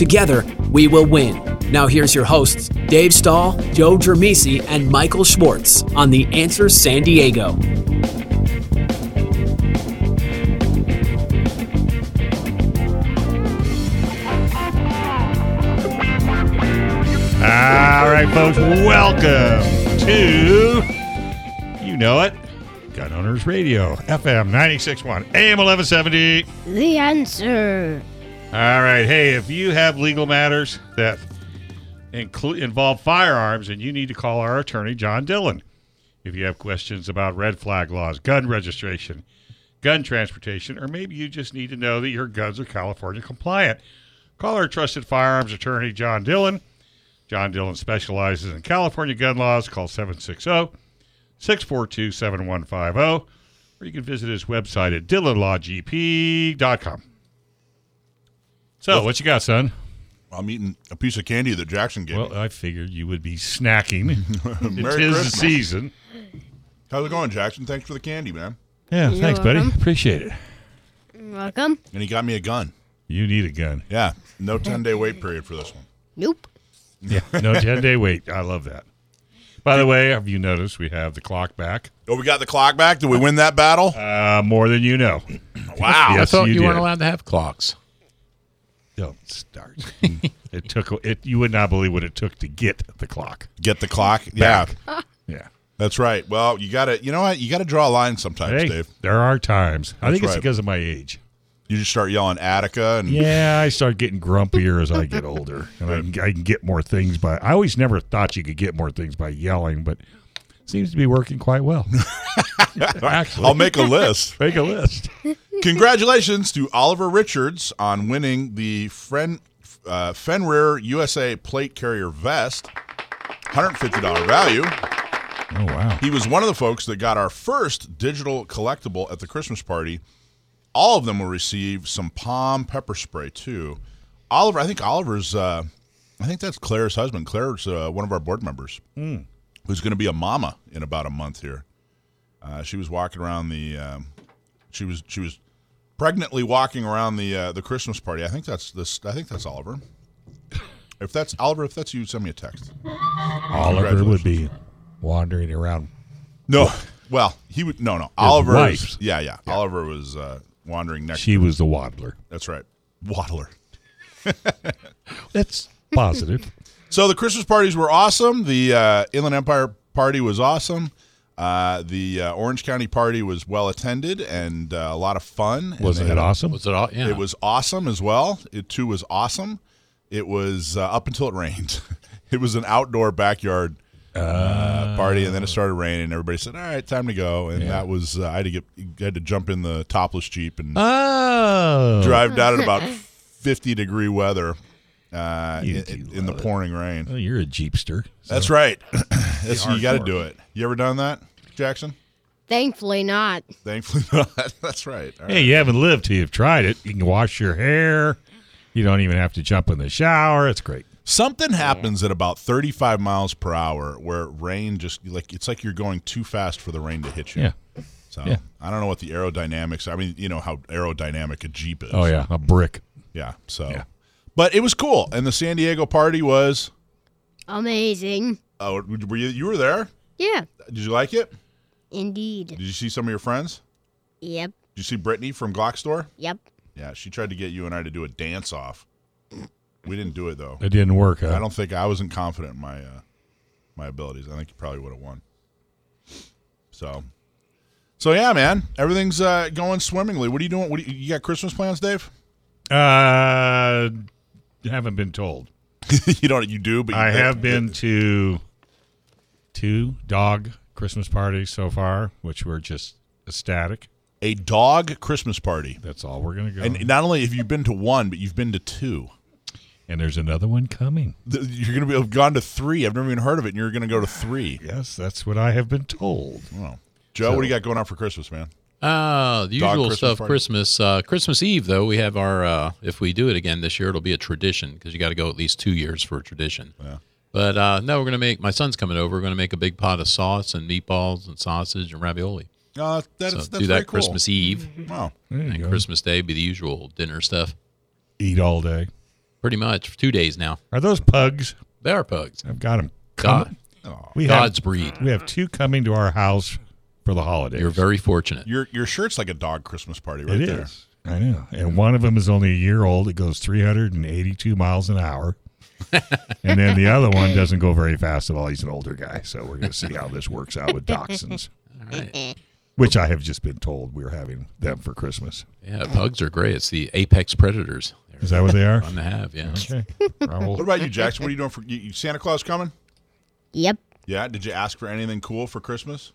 Together, we will win. Now, here's your hosts, Dave Stahl, Joe Germisi, and Michael Schwartz on The Answer San Diego. All right, folks, welcome to You Know It, Gun Owners Radio, FM 961, AM 1170. The answer. All right, hey, if you have legal matters that include involve firearms, and you need to call our attorney, John Dillon. If you have questions about red flag laws, gun registration, gun transportation, or maybe you just need to know that your guns are California compliant, call our trusted firearms attorney, John Dillon. John Dillon specializes in California gun laws. Call 760 642 7150, or you can visit his website at dillonlawgp.com. So, what you got, son? I'm eating a piece of candy that Jackson gave Well, me. I figured you would be snacking. it Merry is the season. How's it going, Jackson? Thanks for the candy, man. Yeah, You're thanks, buddy. Appreciate it. Welcome. And he got me a gun. You need a gun. Yeah, no 10 day wait period for this one. Nope. Yeah. No 10 day wait. I love that. By the way, have you noticed we have the clock back? Oh, we got the clock back. Did we win that battle? Uh, more than you know. Wow. Yes, I thought you you, weren't allowed to have clocks. Don't start. it took it. You would not believe what it took to get the clock. Get the clock. Yeah, Yeah. that's right. Well, you got to, you know what? You got to draw a line sometimes, Hey, Dave. there are times. I think it's right. because of my age. You just start yelling Attica and Yeah, I start getting grumpier as I get older, and I can, I can get more things by. I always never thought you could get more things by yelling, but seems to be working quite well. Actually, I'll make a list. make a list. Congratulations to Oliver Richards on winning the Fen, uh, Fenrir USA plate carrier vest, $150 value. Oh wow! He was one of the folks that got our first digital collectible at the Christmas party. All of them will receive some palm pepper spray too. Oliver, I think Oliver's, uh, I think that's Claire's husband. Claire's uh, one of our board members who's going to be a mama in about a month here. Uh, she was walking around the, um, she was she was pregnantly walking around the uh, the Christmas party. I think that's this. I think that's Oliver. If that's Oliver, if that's you, send me a text. Oliver would be wandering around. No, well, he would. No, no. Oliver. wife. Yeah, yeah, Oliver was uh, wandering next. She was the waddler. That's right, waddler. That's positive. So the Christmas parties were awesome. The uh, Inland Empire party was awesome. Uh, the uh, Orange County party was well attended and uh, a lot of fun. And Wasn't they it had a- awesome? Was it all? Yeah. It was awesome as well. It too was awesome. It was uh, up until it rained. it was an outdoor backyard uh, party, and then it started raining. and Everybody said, "All right, time to go." And that was uh, I had to get had to jump in the topless jeep and Oh, drive down in about fifty degree weather uh, in, in the love it. pouring rain. Well, you're a jeepster. so- That's right. That's, you got to do it. You ever done that, Jackson? Thankfully not. Thankfully not. That's right. All Hey, right. you haven't lived till you've tried it. You can wash your hair. You don't even have to jump in the shower. It's great. Something happens at about 35 miles per hour where rain just like it's like you're going too fast for the rain to hit you. Yeah. So Yeah. I don't know what the aerodynamics. I mean, you know how aerodynamic a Jeep is. Oh yeah, a brick. Yeah. So, Yeah. But it was cool, and the San Diego party was. Amazing. Oh, were you you were there? Yeah. Did you like it? Indeed. Did you see some of your friends? Yep. Did you see Brittany from Glock Store? Yep. Yeah, she tried to get you and I to do a dance off. We didn't do it though. It didn't work. Huh? I don't think I wasn't confident in my uh, my abilities. I think you probably would have won. So, so yeah, man, everything's uh, going swimmingly. What are you doing? What do you, you got Christmas plans, Dave? Uh, haven't been told. you don't. You do, but you, I have been to two dog Christmas parties so far, which were just ecstatic. a dog Christmas party, That's all we're gonna go. and not only have you been to one, but you've been to two. And there's another one coming. You're going to be have gone to three. I've never even heard of it, and you're going to go to three. Yes, that's what I have been told. Wow. Joe, what do you got going on for Christmas, man? Uh, the Dog usual Christmas stuff. party? Christmas, uh, Christmas Eve though. We have our. Uh, if we do it again this year, it'll be a tradition because you got to go at least two years for a tradition. Yeah. But uh, no, we're gonna make. My son's coming over. We're gonna make a big pot of sauce and meatballs and sausage and ravioli. Uh, that's so that's do very that cool. Christmas Eve Wow. There you and go. Christmas Day be the usual dinner stuff. Eat all day. Pretty much for two days now. Are those pugs? They are pugs. I've got them. God, We God's have, breed. we have two coming to our house for the holidays. You're very fortunate. Your your shirt's like a dog Christmas party right It there. is. I know. And one of them is only a year old. It goes 382 miles an hour. and then the other one doesn't go very fast at all. He's an older guy. So we're going to see how this works out with dachshunds, All right. which I have just been told we're having them for Christmas. Yeah, pugs are great. It's the apex predators. They're Is that what they are? fun to have. Yeah. Okay. Raoul. What about you, Jackson? What are you doing for you, you- Santa Claus coming? Yep. Yeah. Did you ask for anything cool for Christmas?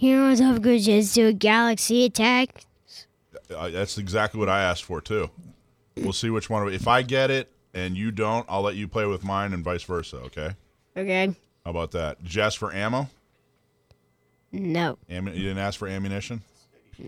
Heroes of Goo Jit Zu a galaxy attack. Uh, that's exactly what I asked for too. We'll see which one. of If I get it and you don't, I'll let you play with mine and vice versa. Okay. Okay. How about that? Did you ask for ammo? No. Ammu- you didn't ask for ammunition.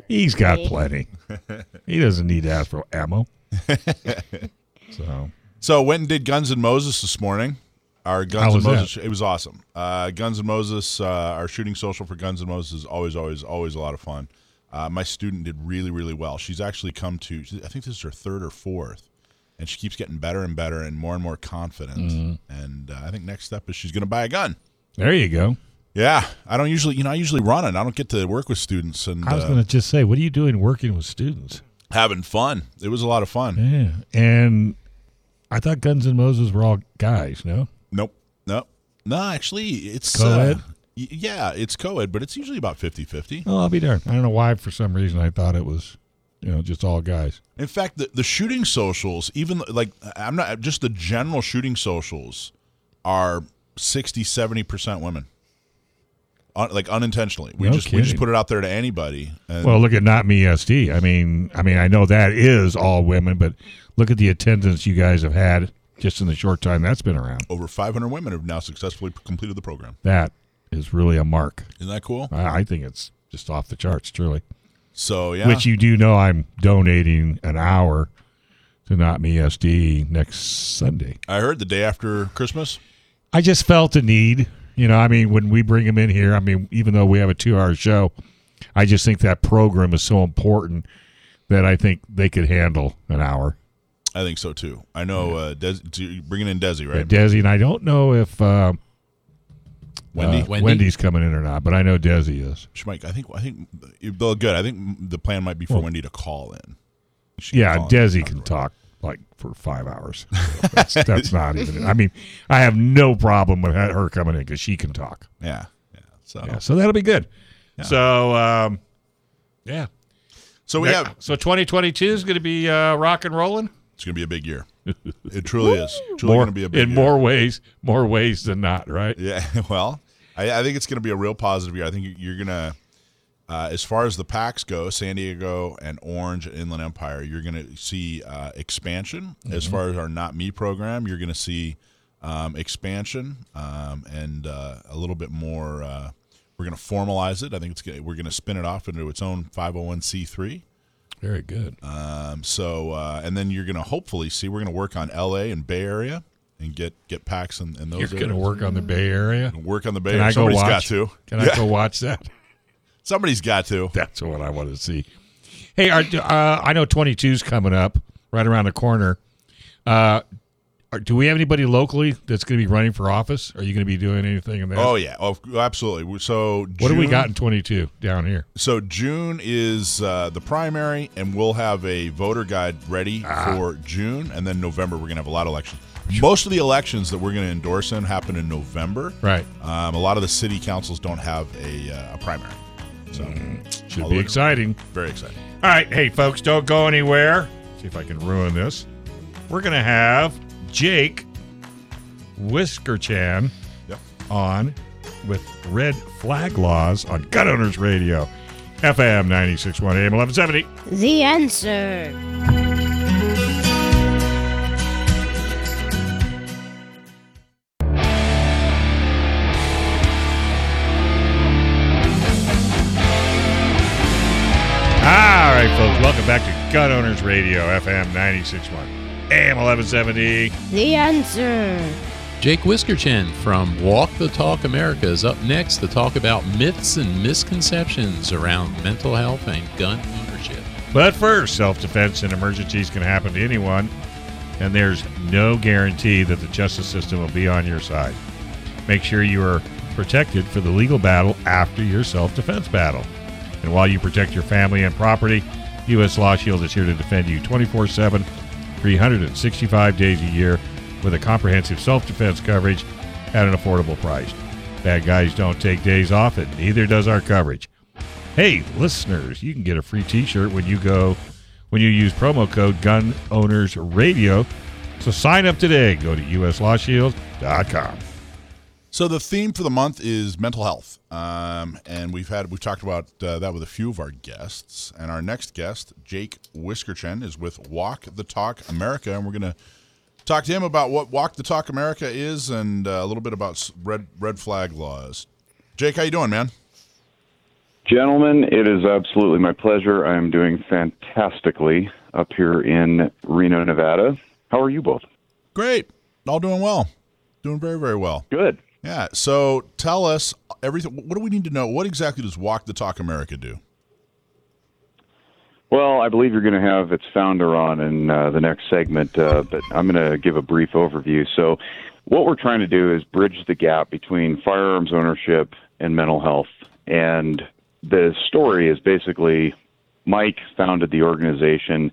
He's got plenty. He doesn't need to ask for ammo. so So went and did Guns and Moses this morning. Our Guns and Moses. It was awesome. Uh, Guns and Moses. Uh, our shooting social for Guns and Moses is always, always, always a lot of fun. Uh, my student did really, really well. She's actually come to. I think this is her third or fourth, and she keeps getting better and better and more and more confident. Mm-hmm. And uh, I think next step is she's going to buy a gun. there you go. Yeah, I don't usually, you know, I usually run it. I don't get to work with students and I was uh, going to just say, what are you doing working with students? having fun. It was a lot of fun. Yeah. And I thought Guns N' Moses were all guys, no? Nope. Nope. No, actually, it's Co-ed? Uh, y- yeah, it's co-ed, but it's usually about 50-50. Oh, I'll be darned. I don't know why, for some reason, I thought it was, you know, just all guys. In fact, the, the shooting socials, even like I'm not just the general shooting socials are 60 70% women. Un, like unintentionally. We No just we just put it out there to anybody. And Well, look at Not Me SD. I mean, I mean, I know that is all women, but look at the attendance you guys have had just in the short time that's been around. over 500 women have now successfully completed the program. That is really a mark. Isn't that cool? I, I think it's just off the charts, truly. So, yeah. Which you do know I'm donating an hour to Not Me SD next Sunday. I heard the day after Christmas. I just felt a need. You know, I mean, when we bring them in here, I mean, even though we have a two hour show, I just think that program is so important that I think they could handle an hour. I think so too. I know uh, Des, bringing in Desi, right? Desi, and I don't know if uh, Wendy. uh, Wendy? Wendy's coming in or not, but I know Desi is. She might. I think. I think. Well, good. I think the plan might be for Well- Wendy to call in. She Yeah, call in. Desi can talk like for five hours. That's, that's not even. I mean, I have no problem with her coming in because she can talk. Yeah. Yeah. So. Yeah, so that'll be good. So, um, yeah. So we have. So 2022 is going to be uh, rock and rolling. It's going to be a big year. It truly is. Truly going to be a big in year. more ways, more ways than not, right? Yeah. Well, I, I think it's going to be a real positive year. I think you're going to, uh, as far as the packs go, San Diego and Orange and Inland Empire, you're going to see uh, expansion. As Mm-hmm. far as our Not Me program, you're going to see um, expansion um, and uh, a little bit more. Uh, we're going to formalize it. I think it's gonna, we're going to spin it off into its own 501c3. Very good. Um, so, uh, and then you're going to hopefully see we're going to work on L.A. and Bay Area and get get packs in, in those. You're going to work on the Bay Area. work on the Bay Can Area. I go Somebody's watch? got to. Can I go watch that? Somebody's got to. That's what I want to see. Hey, are, uh, I know 22's coming up right around the corner. Uh, are, do we have anybody locally that's going to be running for office? Are you going to be doing anything in that? Oh yeah, oh, absolutely. So what do we got in 22 down here? So June is uh, the primary, and we'll have a voter guide ready Ah. for June, and then November we're gonna have a lot of elections. Most of the elections that we're gonna endorse in happen in November. Right. Um, a lot of the city councils don't have a, uh, a primary, so Should be exciting. very exciting. All right, hey folks, don't go anywhere. See if I can ruin this. We're gonna have Jake Wiskerchen yep. on with Red Flag Laws on Gun Owners Radio, FM 961 AM 1170. The answer. All right, folks, welcome back to Gun Owners Radio, FM 961. AM 1170. The answer. Jake Wiskerchen from Walk the Talk America is up next to talk about myths and misconceptions around mental health and gun ownership. But first, self defense and emergencies can happen to anyone, and there's no guarantee that the justice system will be on your side. Make sure you are protected for the legal battle after your self defense battle. And while you protect your family and property, U.S. Law Shield is here to defend you 24 7, 365 days a year with a comprehensive self defense coverage at an affordable price. Bad guys don't take days off, and neither does our coverage. Hey, listeners, you can get a free t-shirt when you go when you use promo code Gun Owners Radio. So sign up today. Go to uslawshield.com. So the theme for the month is mental health, um, and we've had we've talked about uh, that with a few of our guests. And our next guest, Jake Wiskerchen, is with Walk the Talk America, and we're going to talk to him about what Walk the Talk America is and uh, a little bit about red red flag laws. Jake, how you doing, man? Gentlemen, it is absolutely my pleasure. I am doing fantastically up here in Reno, Nevada. How are you both? Great, all doing well, doing very very well. Good. Yeah. So tell us everything. What do we need to know? What exactly does Walk the Talk America do? Well, I believe you're going to have its founder on in uh, the next segment, uh, but I'm going to give a brief overview. So, what we're trying to do is bridge the gap between firearms ownership and mental health. And the story is basically Mike founded the organization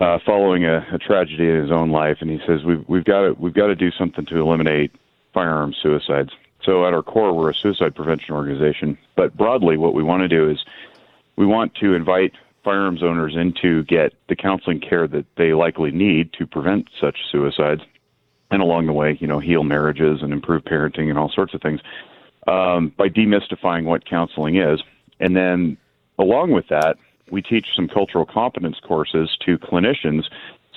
uh, following a, a tragedy in his own life, and he says we've we've got to we've got to do something to eliminate firearm suicides. So at our core, we're a suicide prevention organization. But broadly, what we want to do is we want to invite firearms owners in to get the counseling care that they likely need to prevent such suicides, and along the way, you know, heal marriages and improve parenting and all sorts of things um, by demystifying what counseling is. And then along with that, we teach some cultural competence courses to clinicians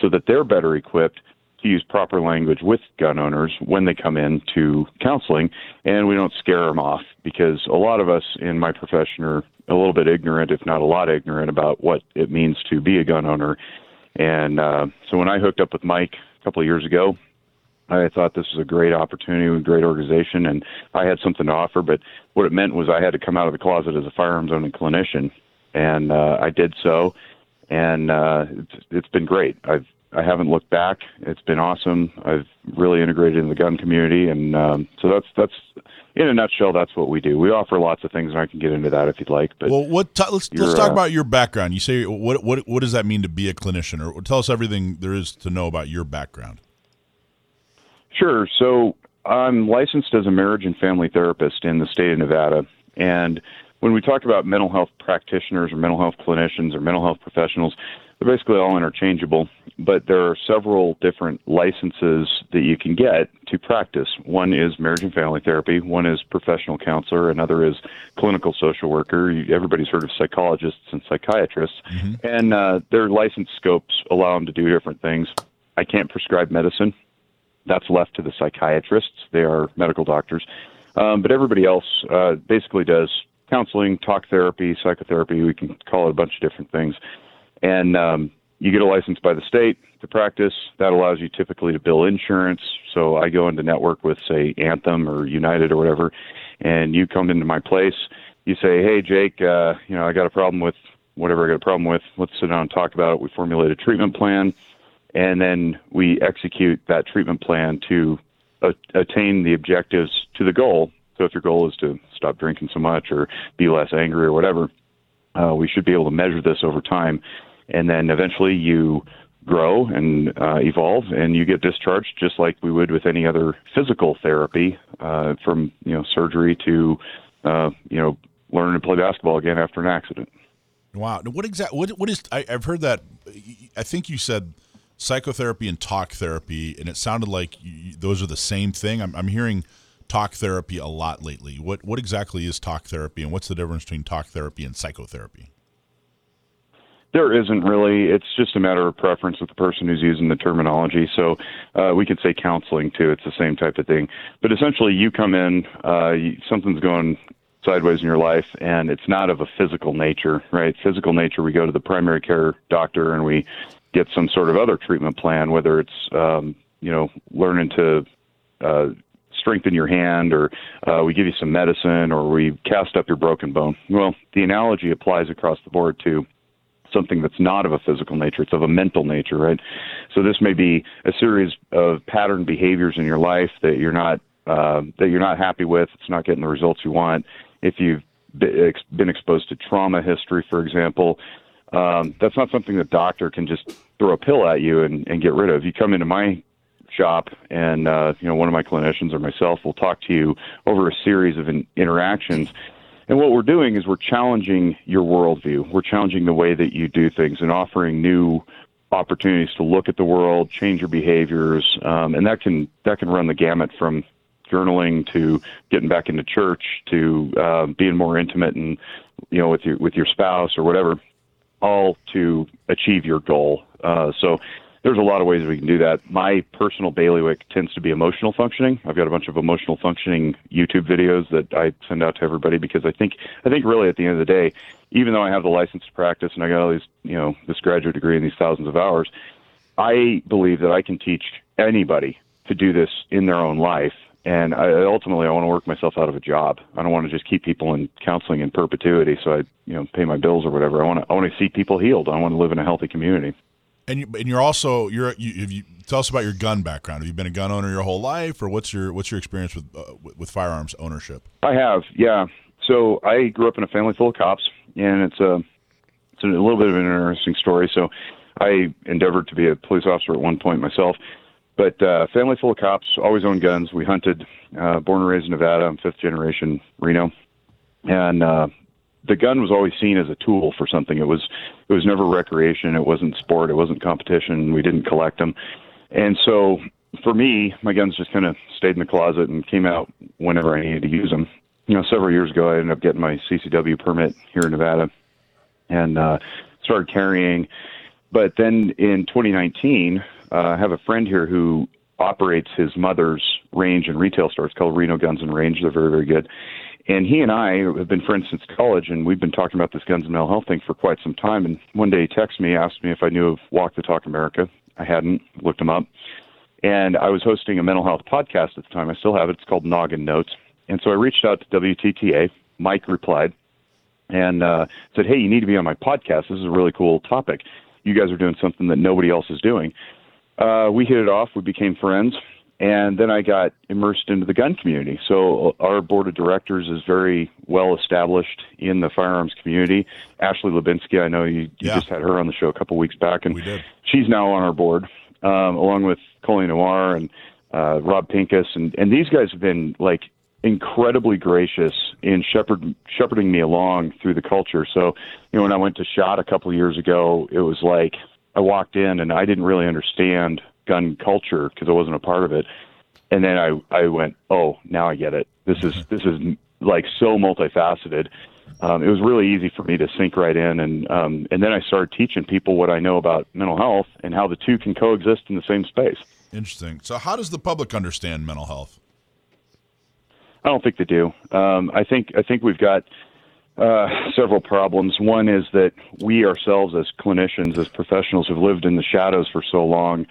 so that they're better equipped to use proper language with gun owners when they come in to counseling, and we don't scare them off because a lot of us in my profession are a little bit ignorant, if not a lot ignorant, about what it means to be a gun owner. And uh, so when I hooked up with Mike a couple of years ago, I thought this was a great opportunity, a great organization, and I had something to offer. But what it meant was I had to come out of the closet as a firearms owning clinician, and uh, I did so, and uh, it's, it's been great. I've I haven't looked back. It's been awesome. I've really integrated in the gun community, and um, so that's that's in a nutshell. That's what we do. We offer lots of things, and I can get into that if you'd like. But well, what t- let's let's talk uh, about your background. You say what what what does that mean to be a clinician, or tell us everything there is to know about your background. Sure. So I'm licensed as a marriage and family therapist in the state of Nevada, and when we talk about mental health practitioners or mental health clinicians or mental health professionals, they're basically all interchangeable, but there are several different licenses that you can get to practice. One is marriage and family therapy, one is professional counselor, another is clinical social worker. Everybody's heard of psychologists and psychiatrists, and uh, their license scopes allow them to do different things. I can't prescribe medicine. That's left to the psychiatrists. They are medical doctors. Um, but everybody else uh, basically does counseling, talk therapy, psychotherapy. We can call it a bunch of different things and um, you get a license by the state to practice. That allows you typically to bill insurance. So I go into network with, say, Anthem or United or whatever, and you come into my place. You say, "Hey, Jake, uh, you know, I got a problem with whatever I got a problem with. Let's sit down and talk about it." We formulate a treatment plan, and then we execute that treatment plan to a- attain the objectives to the goal. So if your goal is to stop drinking so much or be less angry or whatever, uh, we should be able to measure this over time and then eventually you grow and uh, evolve and you get discharged just like we would with any other physical therapy uh, from you know surgery to uh, you know learning to play basketball again after an accident Wow. What exactly? What what is? I, I've heard that. I think you said psychotherapy and talk therapy, and it sounded like you, those are the same thing. I'm, I'm hearing talk therapy a lot lately. What what exactly is talk therapy, and what's the difference between talk therapy and psychotherapy? There isn't really. It's just a matter of preference with the person who's using the terminology. So uh, we could say counseling too. It's the same type of thing. But essentially, you come in, uh, you, something's going sideways in your life, and it's not of a physical nature, right? Physical nature, we go to the primary care doctor and we get some sort of other treatment plan, whether it's um, you know learning to uh, strengthen your hand, or uh, we give you some medicine, or we cast up your broken bone. Well, the analogy applies across the board to something that's not of a physical nature; it's of a mental nature, right? So this may be a series of pattern behaviors in your life that you're not uh, that you're not happy with. It's not getting the results you want. If you've been exposed to trauma history, for example, um, that's not something the doctor can just throw a pill at you and, and get rid of. You come into my shop, and uh, you know one of my clinicians or myself will talk to you over a series of in- interactions. And what we're doing is we're challenging your worldview. We're challenging the way that you do things and offering new opportunities to look at the world, change your behaviors, um, and that can that can run the gamut from journaling to getting back into church to uh, being more intimate and you know with your with your spouse or whatever, all to achieve your goal. Uh, so there's a lot of ways we can do that. My personal bailiwick tends to be emotional functioning. I've got a bunch of emotional functioning YouTube videos that I send out to everybody because I think I think really at the end of the day, even though I have the license to practice and I got all these you know this graduate degree and these thousands of hours, I believe that I can teach anybody to do this in their own life. And I, ultimately, I want to work myself out of a job. I don't want to just keep people in counseling in perpetuity, so I, you know, pay my bills or whatever. I want to, I want to see people healed. I want to live in a healthy community. And you, and you're also you're you, you tell us about your gun background. Have you been a gun owner your whole life, or what's your what's your experience with uh, with firearms ownership? I have, yeah. So I grew up in a family full of cops, and it's a it's a little bit of an interesting story. So I endeavored to be a police officer at one point myself, but uh, family full of cops, always owned guns. We hunted. Uh, born and raised in Nevada. I'm fifth generation Reno, and uh, the gun was always seen as a tool for something. It was it was never recreation. It wasn't sport. It wasn't competition. We didn't collect them, and so for me, my guns just kind of stayed in the closet and came out whenever I needed to use them. You know, several years ago, I ended up getting my CCW permit here in Nevada, and uh, started carrying. But then in 2019, uh, I have a friend here who operates his mother's range and retail store. It's called Reno Guns and Range. They're very, very good. And he and I have been friends since college, and we've been talking about this guns and mental health thing for quite some time. And one day he texted me, asked me if I knew of Walk the Talk America. I hadn't looked him up. And I was hosting a mental health podcast at the time. I still have it. It's called Noggin Notes. And so I reached out to WTTA. Mike replied and uh, said, Hey, you need to be on my podcast. This is a really cool topic. You guys are doing something that nobody else is doing. Uh, we hit it off. We became friends and then I got immersed into the gun community. So our board of directors is very well established in the firearms community. Ashley Hlebinsky, I know you, you yeah. just had her on the show a couple weeks back, and she's now on our board, um, along with Colion Noir and uh, Rob Pincus, and and these guys have been like incredibly gracious in shepherd, shepherding me along through the culture. So, you know, when I went to SHOT a couple of years ago, it was like I walked in and I didn't really understand gun culture because I wasn't a part of it. And then I I went, oh, now I get it. This is this is like so multifaceted. Um, it was really easy for me to sink right in, and um, and then I started teaching people what I know about mental health and how the two can coexist in the same space. Interesting. So, how does the public understand mental health? I don't think they do. Um, I think I think we've got uh, several problems. One is that we ourselves, as clinicians, as professionals, have lived in the shadows for so long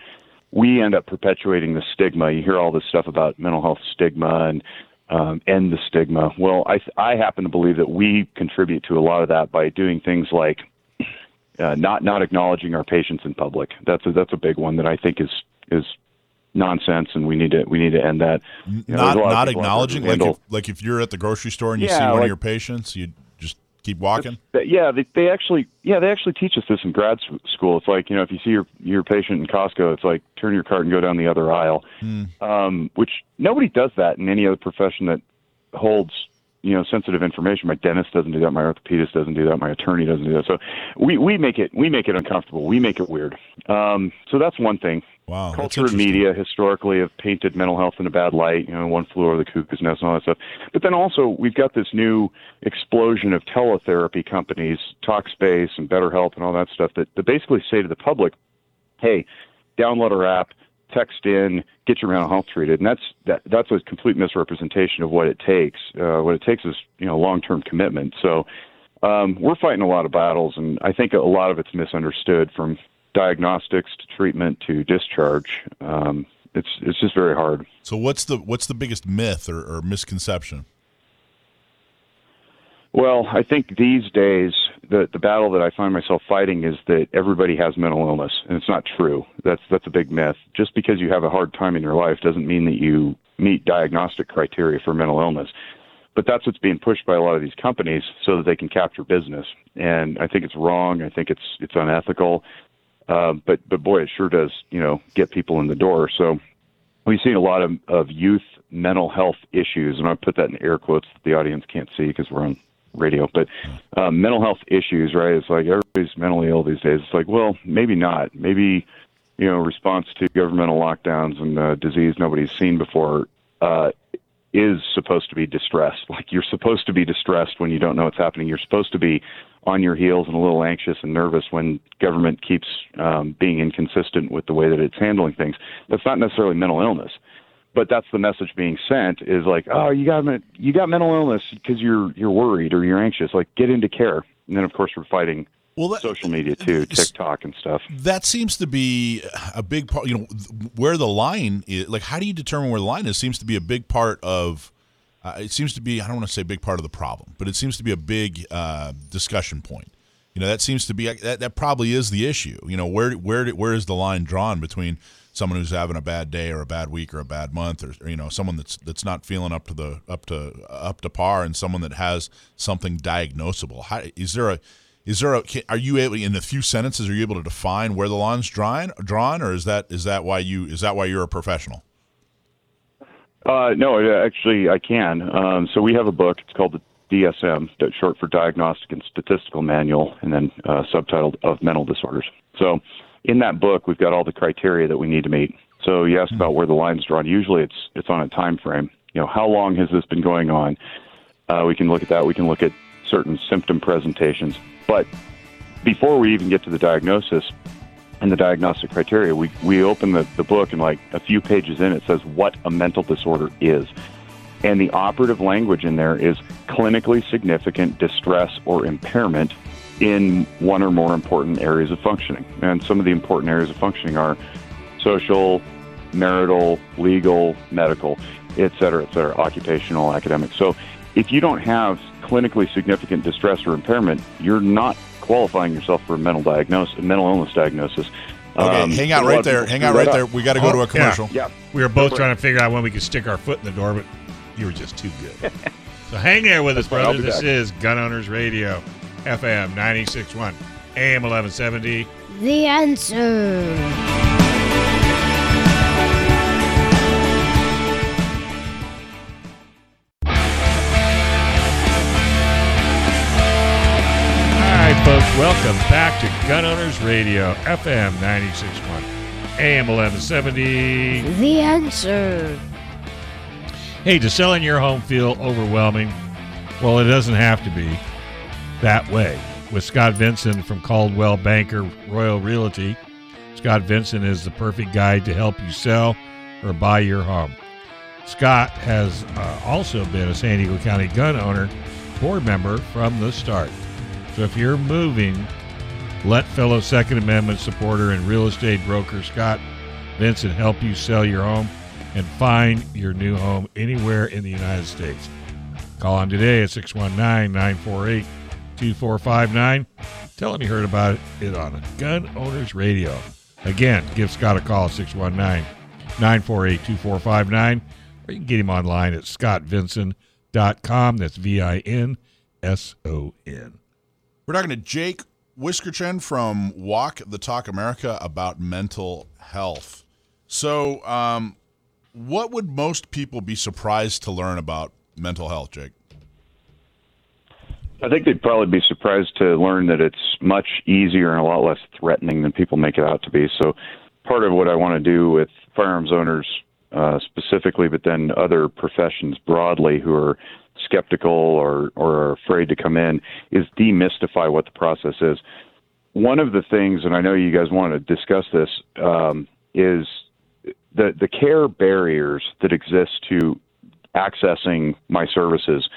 we end up perpetuating the stigma. You hear all this stuff about mental health stigma and um, end the stigma. Well, I I happen to believe that we contribute to a lot of that by doing things like uh, not not acknowledging our patients in public. That's a, that's a big one that I think is is nonsense, and we need to we need to end that. You know, not not acknowledging, like if, like if you're at the grocery store and you yeah, see one like, of your patients, you keep walking? Yeah, they, they actually yeah they actually teach us this in grad school. It's like you know if you see your your patient in Costco, it's like turn your cart and go down the other aisle. Hmm. Um, which nobody does that in any other profession that holds you know sensitive information. My dentist doesn't do that. My orthopedist doesn't do that. My attorney doesn't do that. So we we make it we make it uncomfortable. We make it weird. Um, so that's one thing. Wow, culture and media historically have painted mental health in a bad light. You know, one flew over the cuckoo's nest and all that stuff. But then also we've got this new explosion of teletherapy companies, Talkspace and BetterHelp and all that stuff that, that basically say to the public, "Hey, download our app, text in, get your mental health treated, and that's that that's a complete misrepresentation of what it takes. Uh, what it takes is you know long term commitment. So um, we're fighting a lot of battles, and I think a lot of it's misunderstood from diagnostics to treatment to discharge. Um, it's it's just very hard. So what's the what's the biggest myth or, or misconception? Well, I think these days the the battle that I find myself fighting is that everybody has mental illness, and it's not true. That's that's a big myth. Just because you have a hard time in your life doesn't mean that you meet diagnostic criteria for mental illness. But that's what's being pushed by a lot of these companies so that they can capture business, and I think it's wrong. I think it's it's unethical. Uh, but but boy, it sure does you know get people in the door. So we've seen a lot of, of youth mental health issues, and I put that in air quotes that the audience can't see because we're on radio, but um, mental health issues, right? It's like everybody's mentally ill these days. It's like, well, maybe not. Maybe, you know, response to governmental lockdowns and uh, disease nobody's seen before uh, is supposed to be distressed. Like you're supposed to be distressed when you don't know what's happening. You're supposed to be on your heels and a little anxious and nervous when government keeps um, being inconsistent with the way that it's handling things. That's not necessarily mental illness but that's the message being sent is like, oh, you got you got mental illness because you're you're worried or you're anxious. Like, get into care. And then, of course, we're fighting well, that, social media too, TikTok and stuff. That seems to be a big part. You know, where the line is. Like, how do you determine where the line is? Seems to be a big part of. Uh, it seems to be. I don't want to say big part of the problem, but it seems to be a big uh, discussion point. You know, that seems to be that, that probably is the issue. You know, where where where is the line drawn between someone who's having a bad day or a bad week or a bad month or, or, you know someone that's that's not feeling up to the up to up to par and someone that has something diagnosable How, is there a is there a are you able in a few sentences are you able to define where the line's drawn drawn or is that is that why you is that why you're a professional uh, no actually I can um, so we have a book it's called the DSM short for Diagnostic and Statistical Manual and then uh, subtitled of mental disorders so in that book, we've got all the criteria that we need to meet. So you asked about where the line's drawn. Usually, it's it's on a time frame. You know, how long has this been going on? Uh, we can look at that. We can look at certain symptom presentations. But before we even get to the diagnosis and the diagnostic criteria, we we open the, the book and like a few pages in, it says what a mental disorder is. And the operative language in there is clinically significant distress or impairment in one or more important areas of functioning. And some of the important areas of functioning are social, marital, legal, medical, et cetera, et cetera, occupational, academic. So if you don't have clinically significant distress or impairment, you're not qualifying yourself for a mental diagnosis, a mental illness diagnosis. Okay, um, hang out right there. Hang out right, right there. We got to go to a commercial. Yeah, yeah. we were both trying to figure out when we could stick our foot in the door, but you were just too good. so hang there with us, brother. This back. is Gun Owners Radio. FM 961, AM 1170. The answer. Welcome back to Gun Owners Radio, FM 961, AM 1170. The answer. Hey, does selling your home feel overwhelming? Well, it doesn't have to be that way. With Scott Vinson from Coldwell Banker Royal Realty, Scott Vinson is the perfect guide to help you sell or buy your home. Scott has uh, also been a San Diego County gun owner board member from the start. So if you're moving, let fellow Second Amendment supporter and real estate broker Scott Vinson help you sell your home and find your new home anywhere in the United States. Call him today at 619 948 2459. Tell him you heard about it on Gun Owners Radio. Again, give Scott a call 619 948 2459 or you can get him online at scottvinson.com. That's V I N S O N. We're talking to Jake Wiskerchen from Walk the Talk America about mental health. So, um, what would most people be surprised to learn about mental health, Jake? I think they'd probably be surprised to learn that it's much easier and a lot less threatening than people make it out to be. So, part of what I want to do with firearms owners uh, specifically, but then other professions broadly who are skeptical or, or are afraid to come in, is demystify what the process is. One of the things, and I know you guys want to discuss this, um, is the the care barriers that exist to accessing my services.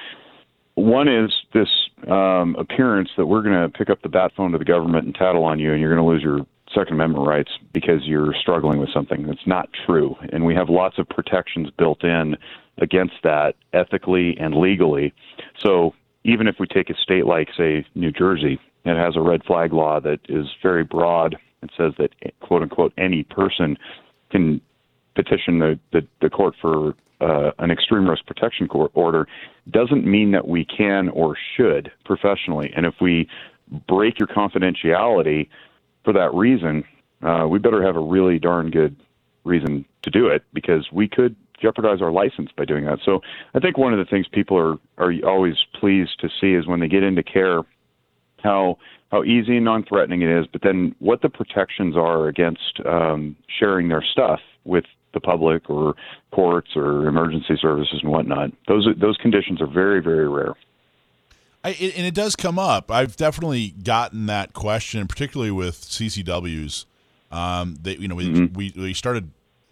One is this um, appearance that we're going to pick up the bat phone to the government and tattle on you, and you're going to lose your Second Amendment rights because you're struggling with something. That's not true, and we have lots of protections built in against that ethically and legally. So even if we take a state like, say, New Jersey, it has a red flag law that is very broad. and says that quote unquote any person can petition the, the, the court for uh, an extreme risk protection court order doesn't mean that we can or should professionally. And if we break your confidentiality for that reason, uh, we better have a really darn good reason to do it because we could jeopardize our license by doing that. So I think one of the things people are are always pleased to see is when they get into care how how easy and non-threatening it is, but then what the protections are against um, sharing their stuff with the public or courts or emergency services and whatnot. Those those conditions are very very rare. I, and it does come up. I've definitely gotten that question, particularly with CCWs. Um, that you know, we, mm-hmm. we we started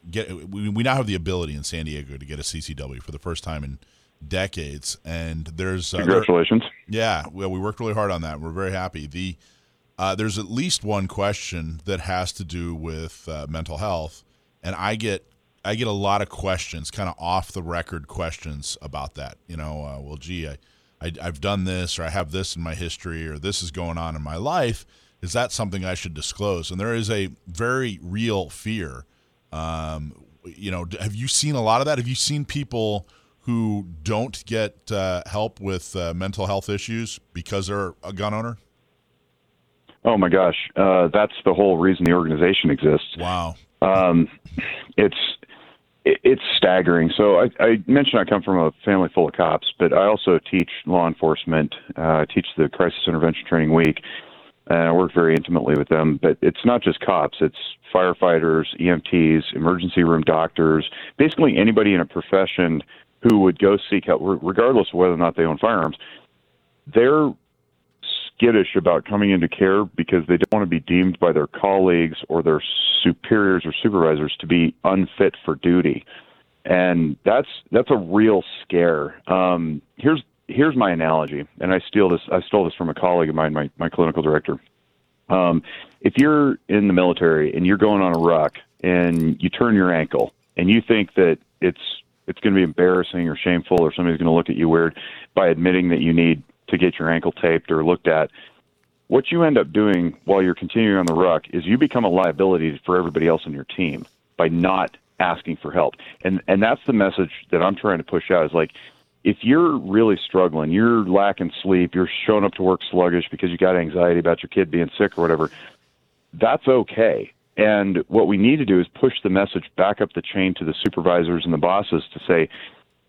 get we, we now have the ability in San Diego to get a CCW for the first time in decades, and there's uh, congratulations. There, yeah, well, we worked really hard on that. We're very happy. The uh, there's at least one question that has to do with uh, mental health, and I get I get a lot of questions, kind of off the record questions about that. You know, uh, well, gee, I, I I've done this, or I have this in my history, or this is going on in my life. Is that something I should disclose? And there is a very real fear. Um, you know, have you seen a lot of that? Have you seen people who don't get uh, help with uh, mental health issues because they're a gun owner? Oh my gosh, uh, that's the whole reason the organization exists. Wow. Um, it's it's staggering. So I, I, mentioned I come from a family full of cops, but I also teach law enforcement. Uh, I teach the Crisis Intervention Training Week, and I work very intimately with them. But it's not just cops; it's firefighters, EMTs, emergency room doctors, basically anybody in a profession who would go seek help, regardless of whether or not they own firearms. They're skittish about coming into care because they don't want to be deemed by their colleagues or their superiors or supervisors to be unfit for duty, and that's that's a real scare. Um, here's here's my analogy, and I steal this. I stole this from a colleague of mine, my my clinical director. Um, if you're in the military and you're going on a ruck and you turn your ankle and you think that it's it's going to be embarrassing or shameful or somebody's going to look at you weird by admitting that you need to get your ankle taped or looked at. What you end up doing while you're continuing on the ruck is you become a liability for everybody else on your team by not asking for help. And and that's the message that I'm trying to push out is like if you're really struggling, you're lacking sleep, you're showing up to work sluggish because you got anxiety about your kid being sick or whatever, that's okay. And what we need to do is push the message back up the chain to the supervisors and the bosses to say,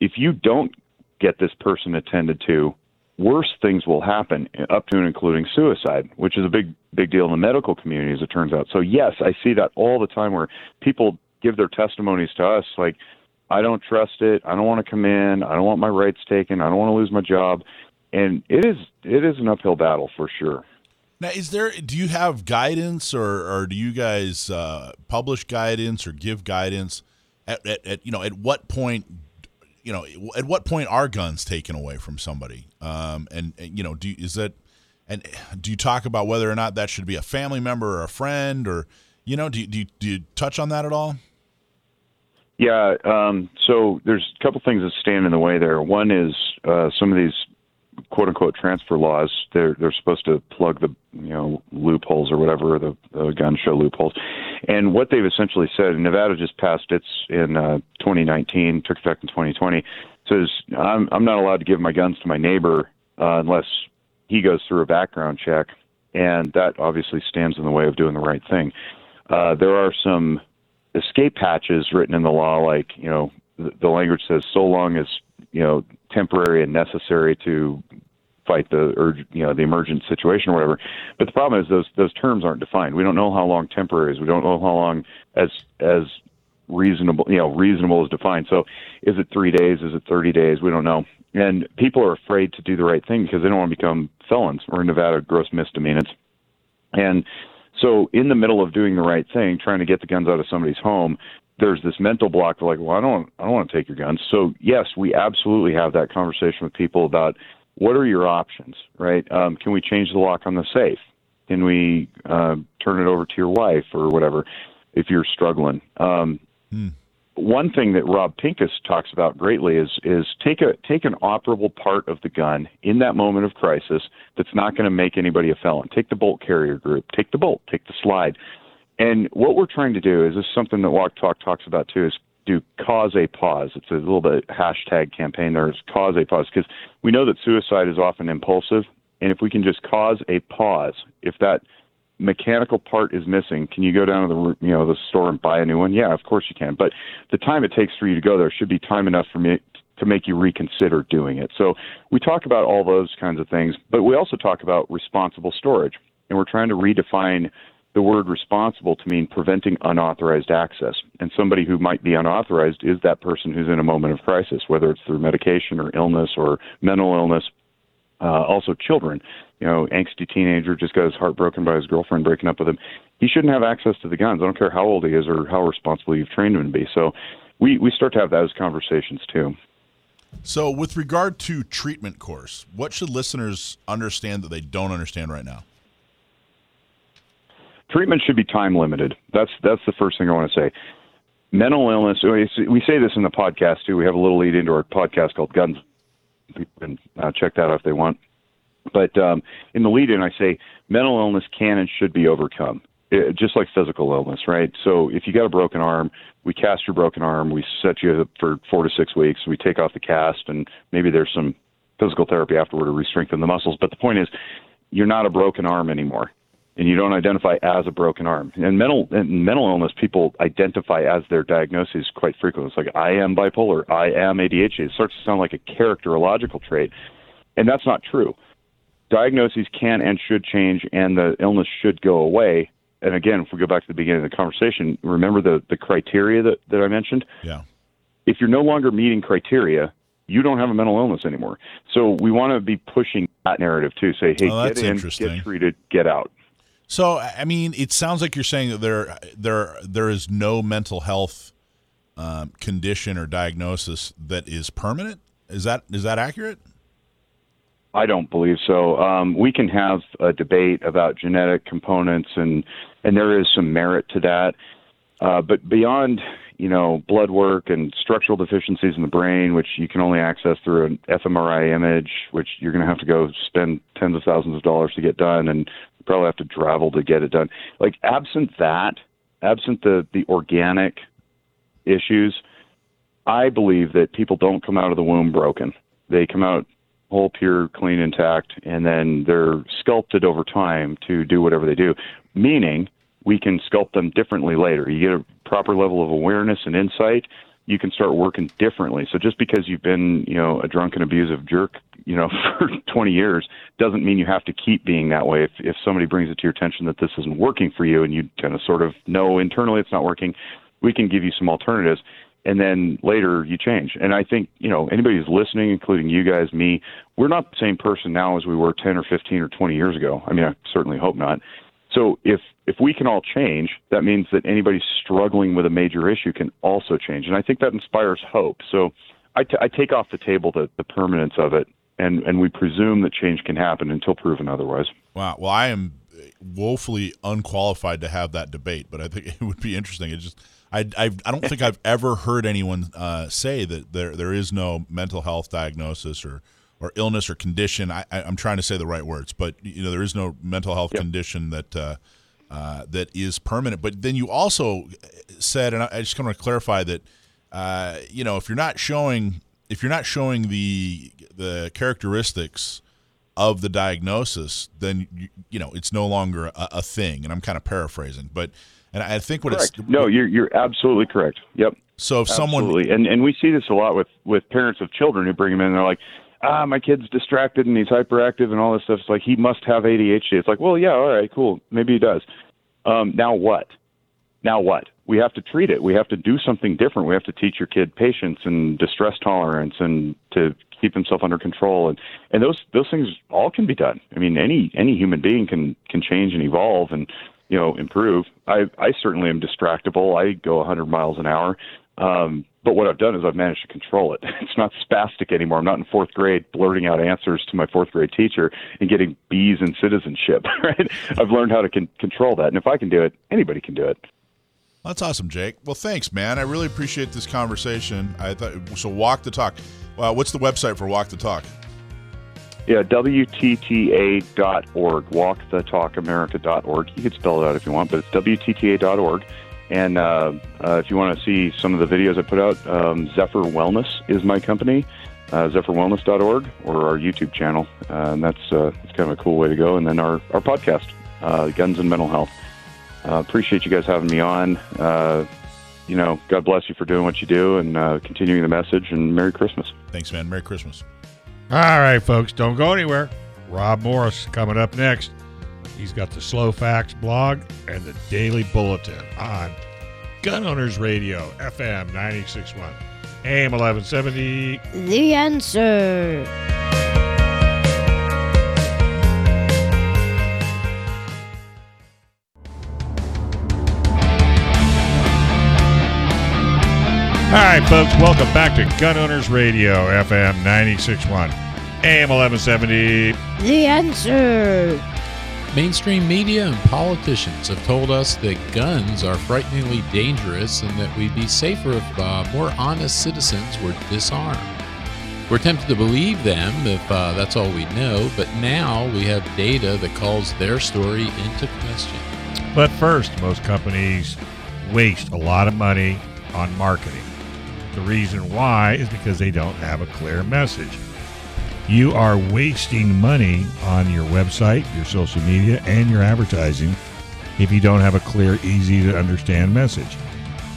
if you don't get this person attended to, worse things will happen, up to and including suicide, which is a big, big deal in the medical community, as it turns out. So, yes, I see that all the time where people give their testimonies to us like, I don't trust it. I don't want to come in. I don't want my rights taken. I don't want to lose my job. And it is it is an uphill battle for sure. Now, is there? Do you have guidance, or, or do you guys uh, publish guidance or give guidance? At, at, at, you know, at what point, you know, at what point are guns taken away from somebody? Um, and, and you know, do is that, and do you talk about whether or not that should be a family member or a friend, or you know, do do you, do you touch on that at all? Yeah. Um, so there's a couple things that stand in the way there. One is uh, some of these quote unquote transfer laws. They're they're supposed to plug the you know loopholes or whatever the, the gun show loopholes. And what they've essentially said, Nevada just passed its in uh, 2019, took effect in 2020, says I'm I'm not allowed to give my guns to my neighbor uh, unless he goes through a background check, and that obviously stands in the way of doing the right thing. Uh, there are some escape hatches written in the law, like you know the, the language says so long as you know temporary and necessary to fight the urge, you know, the emergent situation or whatever. But the problem is those those terms aren't defined. We don't know how long temporary is. We don't know how long as as reasonable, you know, reasonable is defined. So, is it three days? Is it thirty days? We don't know. And people are afraid to do the right thing because they don't want to become felons. We're in Nevada, gross misdemeanors, and so in the middle of doing the right thing, trying to get the guns out of somebody's home, there's this mental block. They're like, well, I don't, I don't want to take your guns. So yes, we absolutely have that conversation with people about what are your options, right? Um, can we change the lock on the safe? Can we uh, turn it over to your wife or whatever if you're struggling? Um, Hmm. One thing that Rob Pincus talks about greatly is is take a take an operable part of the gun in that moment of crisis that's not going to make anybody a felon. Take the bolt carrier group. Take the bolt. Take the slide. And what we're trying to do is this is something that Walk Talk talks about too is do cause a pause. It's a little bit hashtag campaign there is cause a pause because we know that suicide is often impulsive, and if we can just cause a pause, if that mechanical part is missing, can you go down to the you know the store and buy a new one? Yeah, of course you can. But the time it takes for you to go there should be time enough for me to make you reconsider doing it. So we talk about all those kinds of things, but we also talk about responsible storage, and we're trying to redefine the word responsible to mean preventing unauthorized access. And somebody who might be unauthorized is that person who's in a moment of crisis, whether it's through medication or illness or mental illness. Uh, also, children. You know, angsty teenager just got his heart broken by his girlfriend breaking up with him. He shouldn't have access to the guns. I don't care how old he is or how responsible you've trained him to be. So, we we start to have those conversations too. So, with regard to treatment course, what should listeners understand that they don't understand right now? Treatment should be time limited. That's that's the first thing I want to say. Mental illness. We say this in the podcast too. We have a little lead into our podcast called Guns. People can uh, check that out if they want. But um, in the lead in, I say mental illness can and should be overcome, it, just like physical illness, right? So if you got a broken arm, we cast your broken arm, we set you up for four to six weeks, we take off the cast, and maybe there's some physical therapy afterward to re-strengthen the muscles. But the point is, you're not a broken arm anymore and you don't identify as a broken arm. And mental in mental illness, people identify as their diagnosis quite frequently. It's like I am bipolar, I am ADHD. It starts to sound like a characterological trait, and that's not true. Diagnoses can and should change, and the illness should go away. And again, if we go back to the beginning of the conversation, remember the the criteria that that I mentioned. Yeah. If you're no longer meeting criteria, you don't have a mental illness anymore. So we want to be pushing that narrative too. Say, hey, Oh, get in, get treated, get out. So, I mean, it sounds like you're saying that there, there, there is no mental health um, condition or diagnosis that is permanent. Is that is that accurate? I don't believe so. Um, we can have a debate about genetic components, and and there is some merit to that. Uh, but beyond, you know, blood work and structural deficiencies in the brain, which you can only access through an fMRI image, which you're going to have to go spend tens of thousands of dollars to get done, and probably have to travel to get it done. Like absent that, absent the the organic issues, I believe that people don't come out of the womb broken. They come out whole, pure, clean, intact, and then they're sculpted over time to do whatever they do. Meaning, we can sculpt them differently later. You get a proper level of awareness and insight, you can start working differently. So just because you've been, you know, a drunken, abusive jerk, you know, for 20 years, doesn't mean you have to keep being that way. If if somebody brings it to your attention that this isn't working for you, and you kind of sort of know internally it's not working, we can give you some alternatives and then later you change. And I think, you know, anybody who's listening, including you guys, me, we're not the same person now as we were 10 or 15 or 20 years ago. I mean, I certainly hope not. So if if we can all change, that means that anybody struggling with a major issue can also change. And I think that inspires hope. So I, t- I take off the table the, the permanence of it, and, and we presume that change can happen until proven otherwise. Wow. Well, I am woefully unqualified to have that debate, but I think it would be interesting. It just I I, I don't think I've ever heard anyone uh, say that there there is no mental health diagnosis or or illness or condition. I, I, I'm trying to say the right words, but you know there is no mental health Yep. condition that uh, uh, that is permanent. But then you also said, and I, I just want to clarify that uh, you know if you're not showing if you're not showing the the characteristics of the diagnosis, then you, you know it's no longer a, a thing. And I'm kind of paraphrasing, but and I think what Correct. it's No, you're you're absolutely correct. Yep. so if someone Absolutely. and and we see this a lot with with parents of children who bring them in. and They're like, ah, my kid's distracted and he's hyperactive and all this stuff. It's like he must have ADHD. It's like, well, yeah, all right, cool, maybe he does. Um, now what? Now what? We have to treat it. We have to do something different. We have to teach your kid patience and distress tolerance and to keep himself under control. And and those those things all can be done. I mean, any any human being can can change and evolve and you know, improve. I I certainly am distractible. I go a 100 miles an hour. Um, but what I've done is I've managed to control it. It's not spastic anymore. I'm not in fourth grade blurting out answers to my fourth grade teacher and getting B's in citizenship. Right? I've learned how to con- control that, and if I can do it, anybody can do it. That's awesome, Jake. Well, thanks, man. I really appreciate this conversation. I thought so. Walk the talk. Well, what's the website for Walk the Talk? Yeah, WTTA.org, walkthetalkamerica.org. You can spell it out if you want, but it's WTTA.org. And uh, uh, if you want to see some of the videos I put out, um, Zephyr Wellness is my company, uh, zephyrwellness.org, or our YouTube channel. Uh, and that's, uh, that's kind of a cool way to go. And then our, our podcast, uh, Guns and Mental Health. Uh, appreciate you guys having me on. Uh, you know, God bless you for doing what you do and uh, continuing the message. And Merry Christmas. Thanks, man. Merry Christmas. All right, folks, don't go anywhere. Rob Morse coming up next. He's got the Slow Facts blog and the Daily Bulletin on Gun Owners Radio, FM 961, AM 1170. The answer. All right, folks, welcome back to Gun Owners Radio, FM 961, AM 1170. The answer. Mainstream media and politicians have told us that guns are frighteningly dangerous and that we'd be safer if uh, more honest citizens were disarmed. We're tempted to believe them if uh, that's all we know, but now we have data that calls their story into question. But first, most companies waste a lot of money on marketing. The reason why is because they don't have a clear message. You are wasting money on your website, your social media, and your advertising if you don't have a clear, easy to understand message.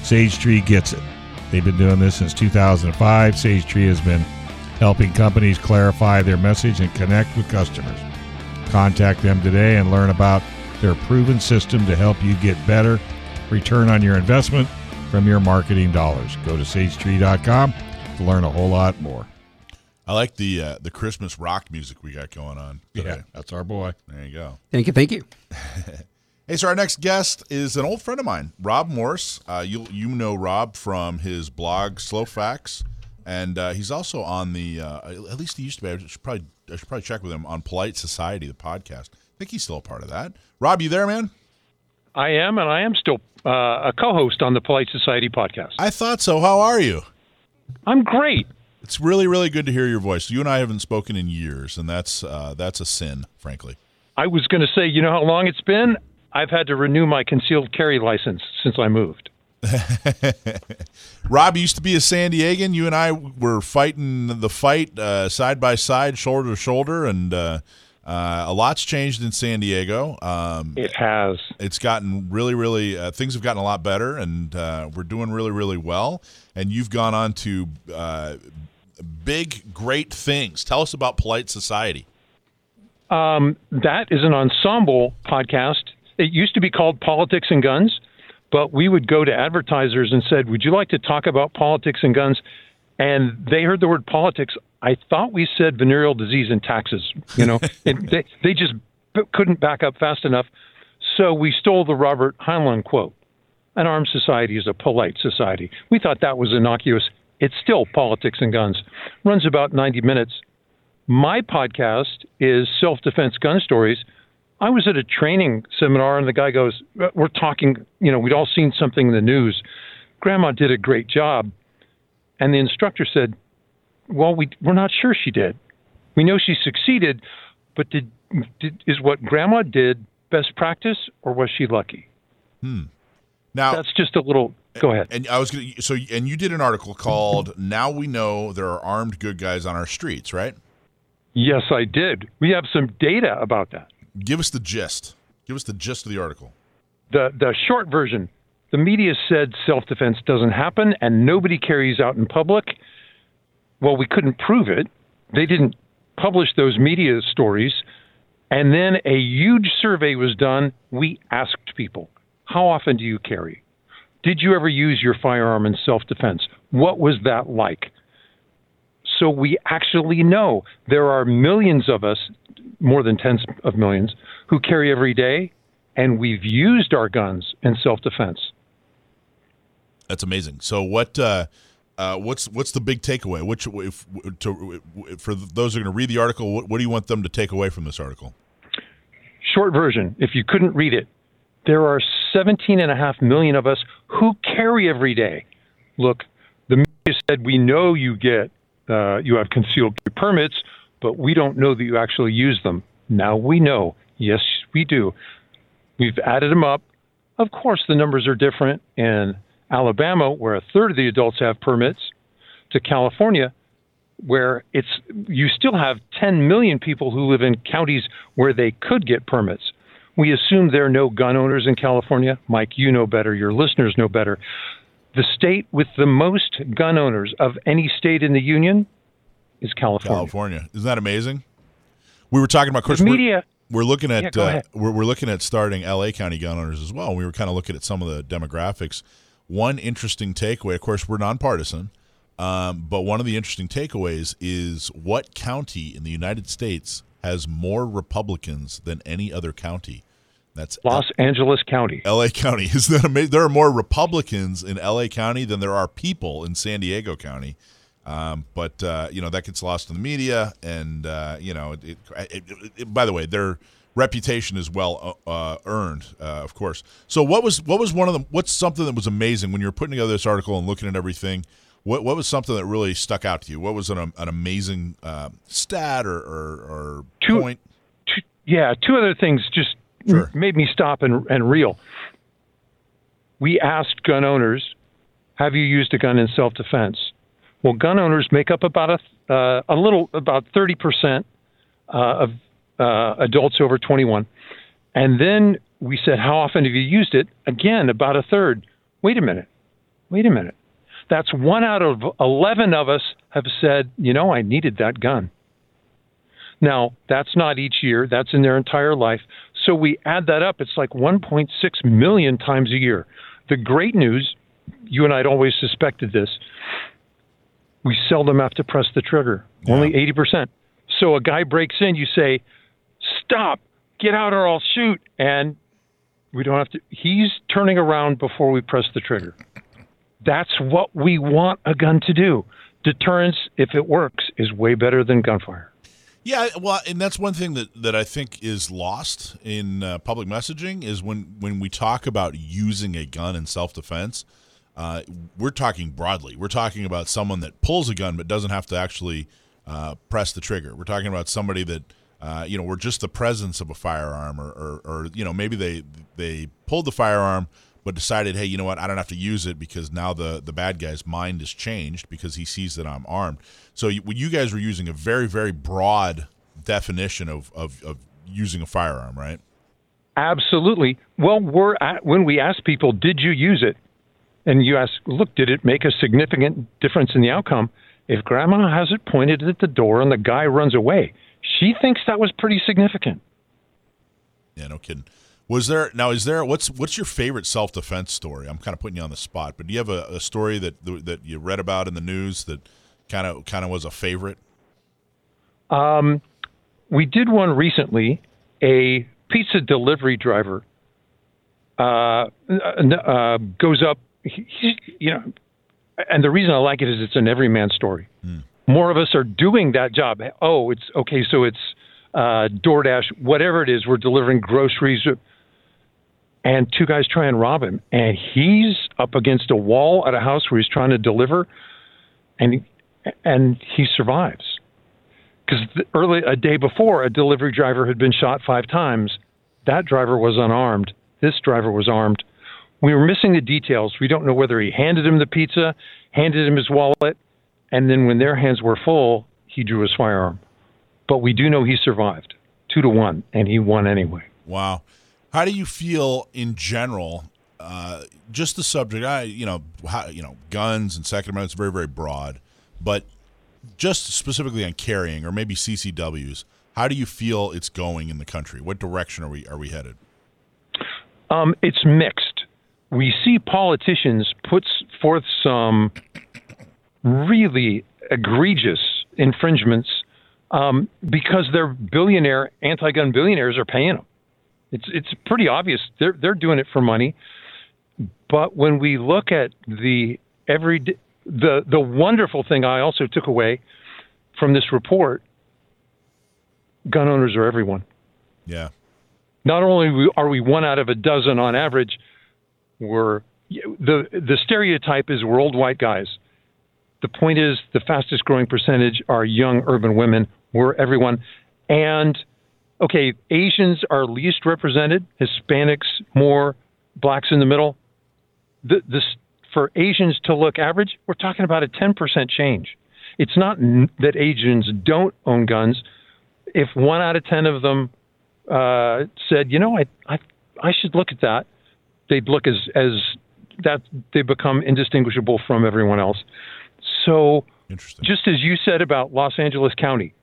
Sage Tree gets it. They've been doing this since 2005. Sage Tree has been helping companies clarify their message and connect with customers. Contact them today and learn about their proven system to help you get better return on your investment from your marketing dollars. Go to sagetree.com to learn a whole lot more. I like the uh, the Christmas rock music we got going on. Today. Yeah, that's our boy. There you go. Thank you. Thank you. Hey, so our next guest is an old friend of mine, Rob Morse. Uh, you you know Rob from his blog Slow Facts, and uh, he's also on the uh, at least he used to be. I should probably I should probably check with him on Polite Society, the podcast. I think he's still a part of that. Rob, you there, man? I am, and I am still uh, a co-host on the Polite Society podcast. I thought so. How are you? I'm great. It's really really good to hear your voice. You and I haven't spoken in years, and that's uh, that's a sin, frankly. I was going to say, you know how long it's been? I've had to renew my concealed carry license since I moved. Rob used to be a San Diegan. You and I were fighting the fight uh, side by side, shoulder to shoulder, and uh, uh, a lot's changed in San Diego. Um, It has. it's gotten really, really, uh, things have gotten a lot better, and uh, we're doing really, really well. And you've gone on to uh, big, great things. Tell us about Polite Society. Um, that is an ensemble podcast. It used to be called Politics and Guns, but we would go to advertisers and said, "Would you like to talk about politics and guns?" And they heard the word politics. I thought we said venereal disease and taxes. You know, and they they just couldn't back up fast enough. So we stole the Robert Heinlein quote: "An armed society is a polite society." We thought that was innocuous. It's still politics and guns. Runs about 90 minutes. My podcast is Self Defense Gun Stories. I was at a training seminar and the guy goes, We're talking, you know, we'd all seen something in the news. Grandma did a great job. And the instructor said, Well, we, we're not sure she did. We know she succeeded, but did, did, is what grandma did best practice or was she lucky? Hmm. Now, That's just a little, go ahead. and I was going to, so, and you did an article called Now We Know There Are Armed Good Guys on Our Streets, right? Yes, I did. We have some data about that. Give us the gist. Give us the gist of the article. the the short version the media said self-defense doesn't happen and nobody carries out in public well we couldn't prove it they didn't publish those media stories and then a huge survey was done we asked people how often do you carry did you ever use your firearm in self-defense what was that like so we actually know there are millions of us more than tens of millions who carry every day and we've used our guns in self defense. That's amazing. So what? Uh, uh, what's what's the big takeaway? Which if, to, for those who are going to read the article, what, what do you want them to take away from this article? Short version. If you couldn't read it, there are 17 and a half million of us who carry every day. Look, the media said we know you get uh, you have concealed permits, but we don't know that you actually use them. Now we know. Yes, we do. We've added them up. Of course, the numbers are different in Alabama, where a third of the adults have permits, to California, where it's you still have 10 million people who live in counties where they could get permits. We assume there are no gun owners in California. Mike, you know better. Your listeners know better. The state with the most gun owners of any state in the union is California. California. Isn't that amazing? We were talking about, of course, the media. We're, we're looking at yeah, uh, we're, we're looking at starting LA County gun owners as well. We were kind of looking at some of the demographics. One interesting takeaway, of course, we're nonpartisan, um, but one of the interesting takeaways is what county in the United States has more Republicans than any other county? That's Los L- Angeles County. LA County. Is that amazing? There are more Republicans in LA County than there are people in San Diego County. Um, but uh, you know that gets lost in the media, and uh, you know, it, it, it, by the way, their reputation is well uh, uh earned, uh, of course. So, what was what was one of the what's something that was amazing when you were putting together this article and looking at everything? What what was something that really stuck out to you? What was an, an amazing uh, stat or, or, or two, point? Two, yeah, two other things just sure. made me stop and, and reel. We asked gun owners, "Have you used a gun in self defense?" Well, gun owners make up about a uh, a little about thirty percent uh, of uh, adults over twenty one, and then we said, "How often have you used it?" Again, about a third. Wait a minute. Wait a minute. That's one out of eleven of us have said, "You know, I needed that gun." Now, that's not each year, that's in their entire life. So we add that up, it's like 1.6 million times a year. The great news, you and I had always suspected this, we seldom have to press the trigger, yeah. only 80%. So a guy breaks in, you say, stop, get out or I'll shoot. And we don't have to, he's turning around before we press the trigger. That's what we want a gun to do. Deterrence, if it works, is way better than gunfire. Yeah, well, and that's one thing that, that I think is lost in uh, public messaging is when, when we talk about using a gun in self defense – uh, we're talking broadly. We're talking about someone that pulls a gun but doesn't have to actually uh, press the trigger. We're talking about somebody that uh, you know, we're just the presence of a firearm, or, or, or, you know, maybe they they pulled the firearm but decided, hey, you know what, I don't have to use it because now the the bad guy's mind is changed because he sees that I'm armed. So you, you guys were using a very very broad definition of, of, of using a firearm, right? Absolutely. Well, we're at, when we ask people, did you use it? and you ask, look, did it make a significant difference in the outcome? If grandma has it pointed at the door and the guy runs away, she thinks that was pretty significant. Yeah, no kidding. Was there now? Is there what's what's your favorite self defense story? I'm kind of putting you on the spot, but do you have a, a story that that you read about in the news that kind of kind of was a favorite? Um, we did one recently. A pizza delivery driver uh, uh, goes up he, you know, and the reason I like it is it's an everyman story. Mm. More of us are doing that job. Oh, it's okay. So it's uh, DoorDash, whatever it is. We're delivering groceries, and two guys try and rob him, and he's up against a wall at a house where he's trying to deliver, and and he survives because early a day before, a delivery driver had been shot five times. That driver was unarmed. This driver was armed we were missing the details. We don't know whether he handed him the pizza, handed him his wallet, and then when their hands were full, he drew his firearm. But we do know he survived, two to one, and he won anyway. Wow. How do you feel in general? Uh, just the subject, I you know, how, you know, guns and Second Amendment is very very broad, but just specifically on carrying or maybe CCWs, how do you feel it's going in the country? What direction are we are we headed? Um, it's mixed we see politicians put forth some really egregious infringements um, because their billionaire anti-gun billionaires are paying them. It's it's pretty obvious they're they're doing it for money. But when we look at the every the the wonderful thing I also took away from this report, gun owners are everyone. Yeah. Not only are we one out of a dozen on average, we're the the stereotype is we're old white guys. The point is the fastest growing percentage are young urban women. We're everyone, and okay, Asians are least represented, Hispanics more, blacks in the middle. The, this, for Asians to look average, we're talking about a 10% change. It's not n- that Asians don't own guns. If one out of 10 of them uh, said, you know, I, I, I should look at that, they'd look as, as that they become indistinguishable from everyone else. So, just as you said about Los Angeles County,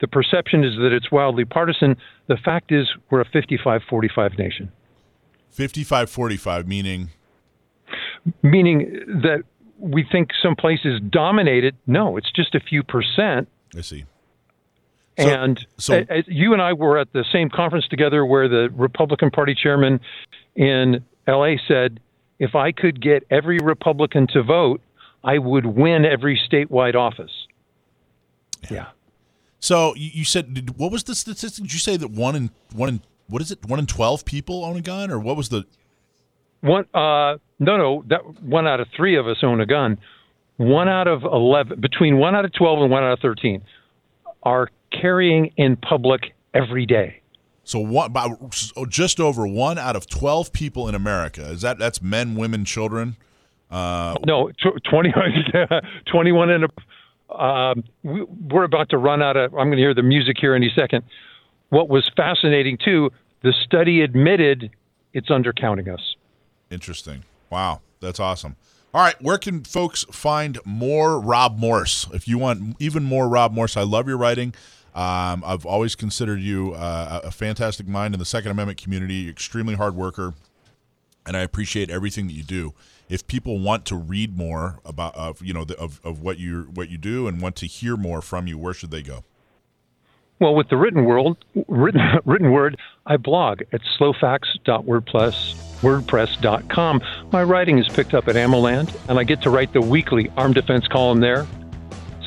the perception is that it's wildly partisan. The fact is, we're a 55 45 nation. 55 45, meaning? Meaning that we think some places dominated. No, it's just a few percent. I see. So, and so, uh, uh, you and I were at the same conference together where the Republican Party chairman in LA said, if I could get every Republican to vote, I would win every statewide office. Yeah. So you said what was the statistic? Did you say that one in one in what is it? One in twelve people own a gun, or what was the one? Uh, no, no, that one out of three of us own a gun. One out of eleven, between one out of twelve and one out of thirteen, are carrying in public every day. So what? Just over one out of twelve people in America is that? That's men, women, children. Uh, no, tw- 20, 21 and a um, we, we're about to run out of. I'm going to hear the music here any second. What was fascinating too, the study admitted it's undercounting us. Interesting. Wow, that's awesome. All right, where can folks find more Rob Morse? If you want even more Rob Morse, I love your writing. Um, I've always considered you uh, a fantastic mind in the Second Amendment community, extremely hard worker, and I appreciate everything that you do if people want to read more about of you know the, of, of what you what you do and want to hear more from you, where should they go? Well, with the written world, written written word, I blog at slowfacts.wordpress.com. My writing is picked up at AmmoLand, and I get to write the weekly armed defense column there,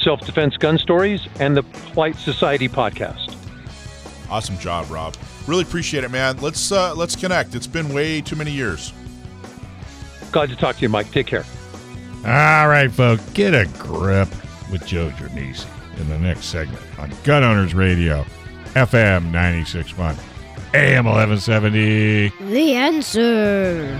self defense gun stories, and the Polite Society podcast. Awesome job, Rob. Really appreciate it, man. Let's uh, let's connect. It's been way too many years. Glad to talk to you, Mike. Take care. All right, folks, get a grip with Joe Germisi in the next segment on Gun Owners Radio, FM 96.1, AM 1170. The answer.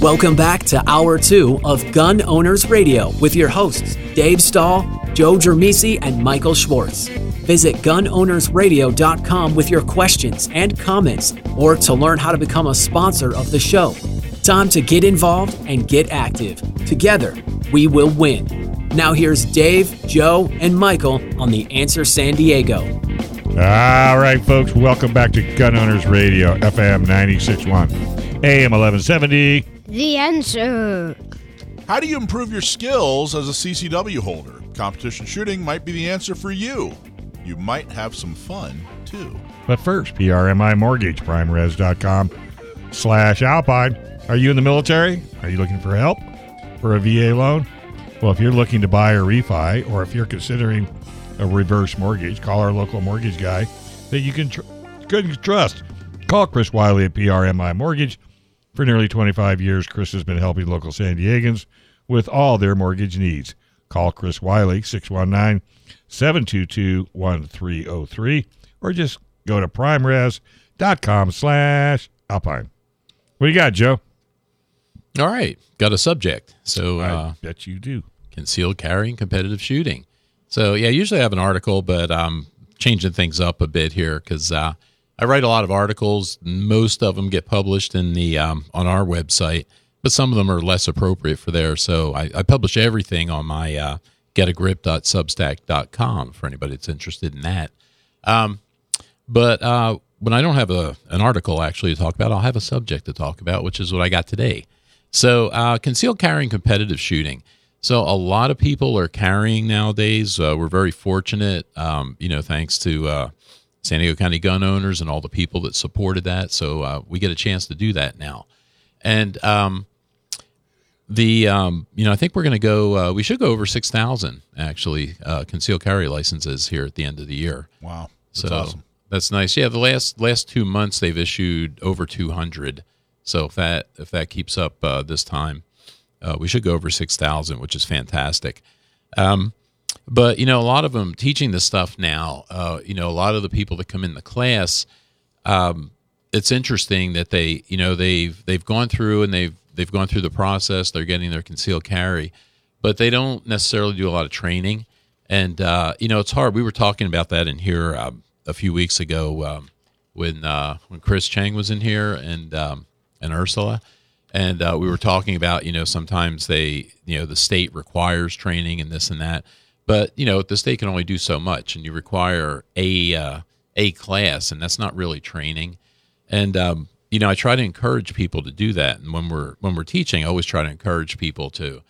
Welcome back to Hour 2 of Gun Owners Radio with your hosts, Dave Stahl, Joe Germisi, and Michael Schwartz. Visit gunownersradio.com with your questions and comments or to learn how to become a sponsor of the show. Time to get involved and get active. Together, we will win. Now, here's Dave, Joe, and Michael on The Answer San Diego. All right, folks, welcome back to Gun Owners Radio, FM 961, AM 1170. The answer. How do you improve your skills as a CCW holder? Competition shooting might be the answer for you. You might have some fun too. But first, PRMI Mortgage, primeres.com slash Alpine. Are you in the military? Are you looking for help for a VA loan? Well, if you're looking to buy or refi, or if you're considering a reverse mortgage, call our local mortgage guy that you can tr- good trust. Call Chris Wiley at PRMI Mortgage for nearly 25 years, Chris has been helping local San Diegans with all their mortgage needs. Call Chris Wiley, 619 722 1303, or just go to primeres.com slash alpine. What do you got, Joe? All right. Got a subject. So, uh, I bet you do. Concealed carrying competitive shooting. So, yeah, usually I have an article, but I'm changing things up a bit here because uh, I write a lot of articles. Most of them get published in the um, on our website, but some of them are less appropriate for there. So I, I publish everything on my uh, getagrip.substack.com for anybody that's interested in that. Um, but uh, when I don't have a an article actually to talk about, I'll have a subject to talk about, which is what I got today. So uh, concealed carrying competitive shooting. So a lot of people are carrying nowadays. Uh, we're very fortunate, um, you know, thanks to uh, San Diego County gun owners and all the people that supported that. So uh, we get a chance to do that now. And um, the um, you know I think we're going to go. Uh, we should go over six thousand actually uh, concealed carry licenses here at the end of the year. Wow, that's so awesome. that's nice. Yeah, the last last two months they've issued over two hundred. So if that if that keeps up uh, this time, uh, we should go over six thousand, which is fantastic. Um, but you know, a lot of them teaching this stuff now. Uh, you know, a lot of the people that come in the class, um, it's interesting that they, you know, they've they've gone through and they've they've gone through the process. They're getting their concealed carry, but they don't necessarily do a lot of training. And uh, you know, it's hard. We were talking about that in here um, a few weeks ago um, when uh, when Chris Chang was in here and um, and Ursula, and uh, we were talking about you know sometimes they you know the state requires training and this and that, but you know the state can only do so much, and you require a uh, a class, and that's not really training. And um, you know, I try to encourage people to do that. And when we're when we're teaching, I always try to encourage people to,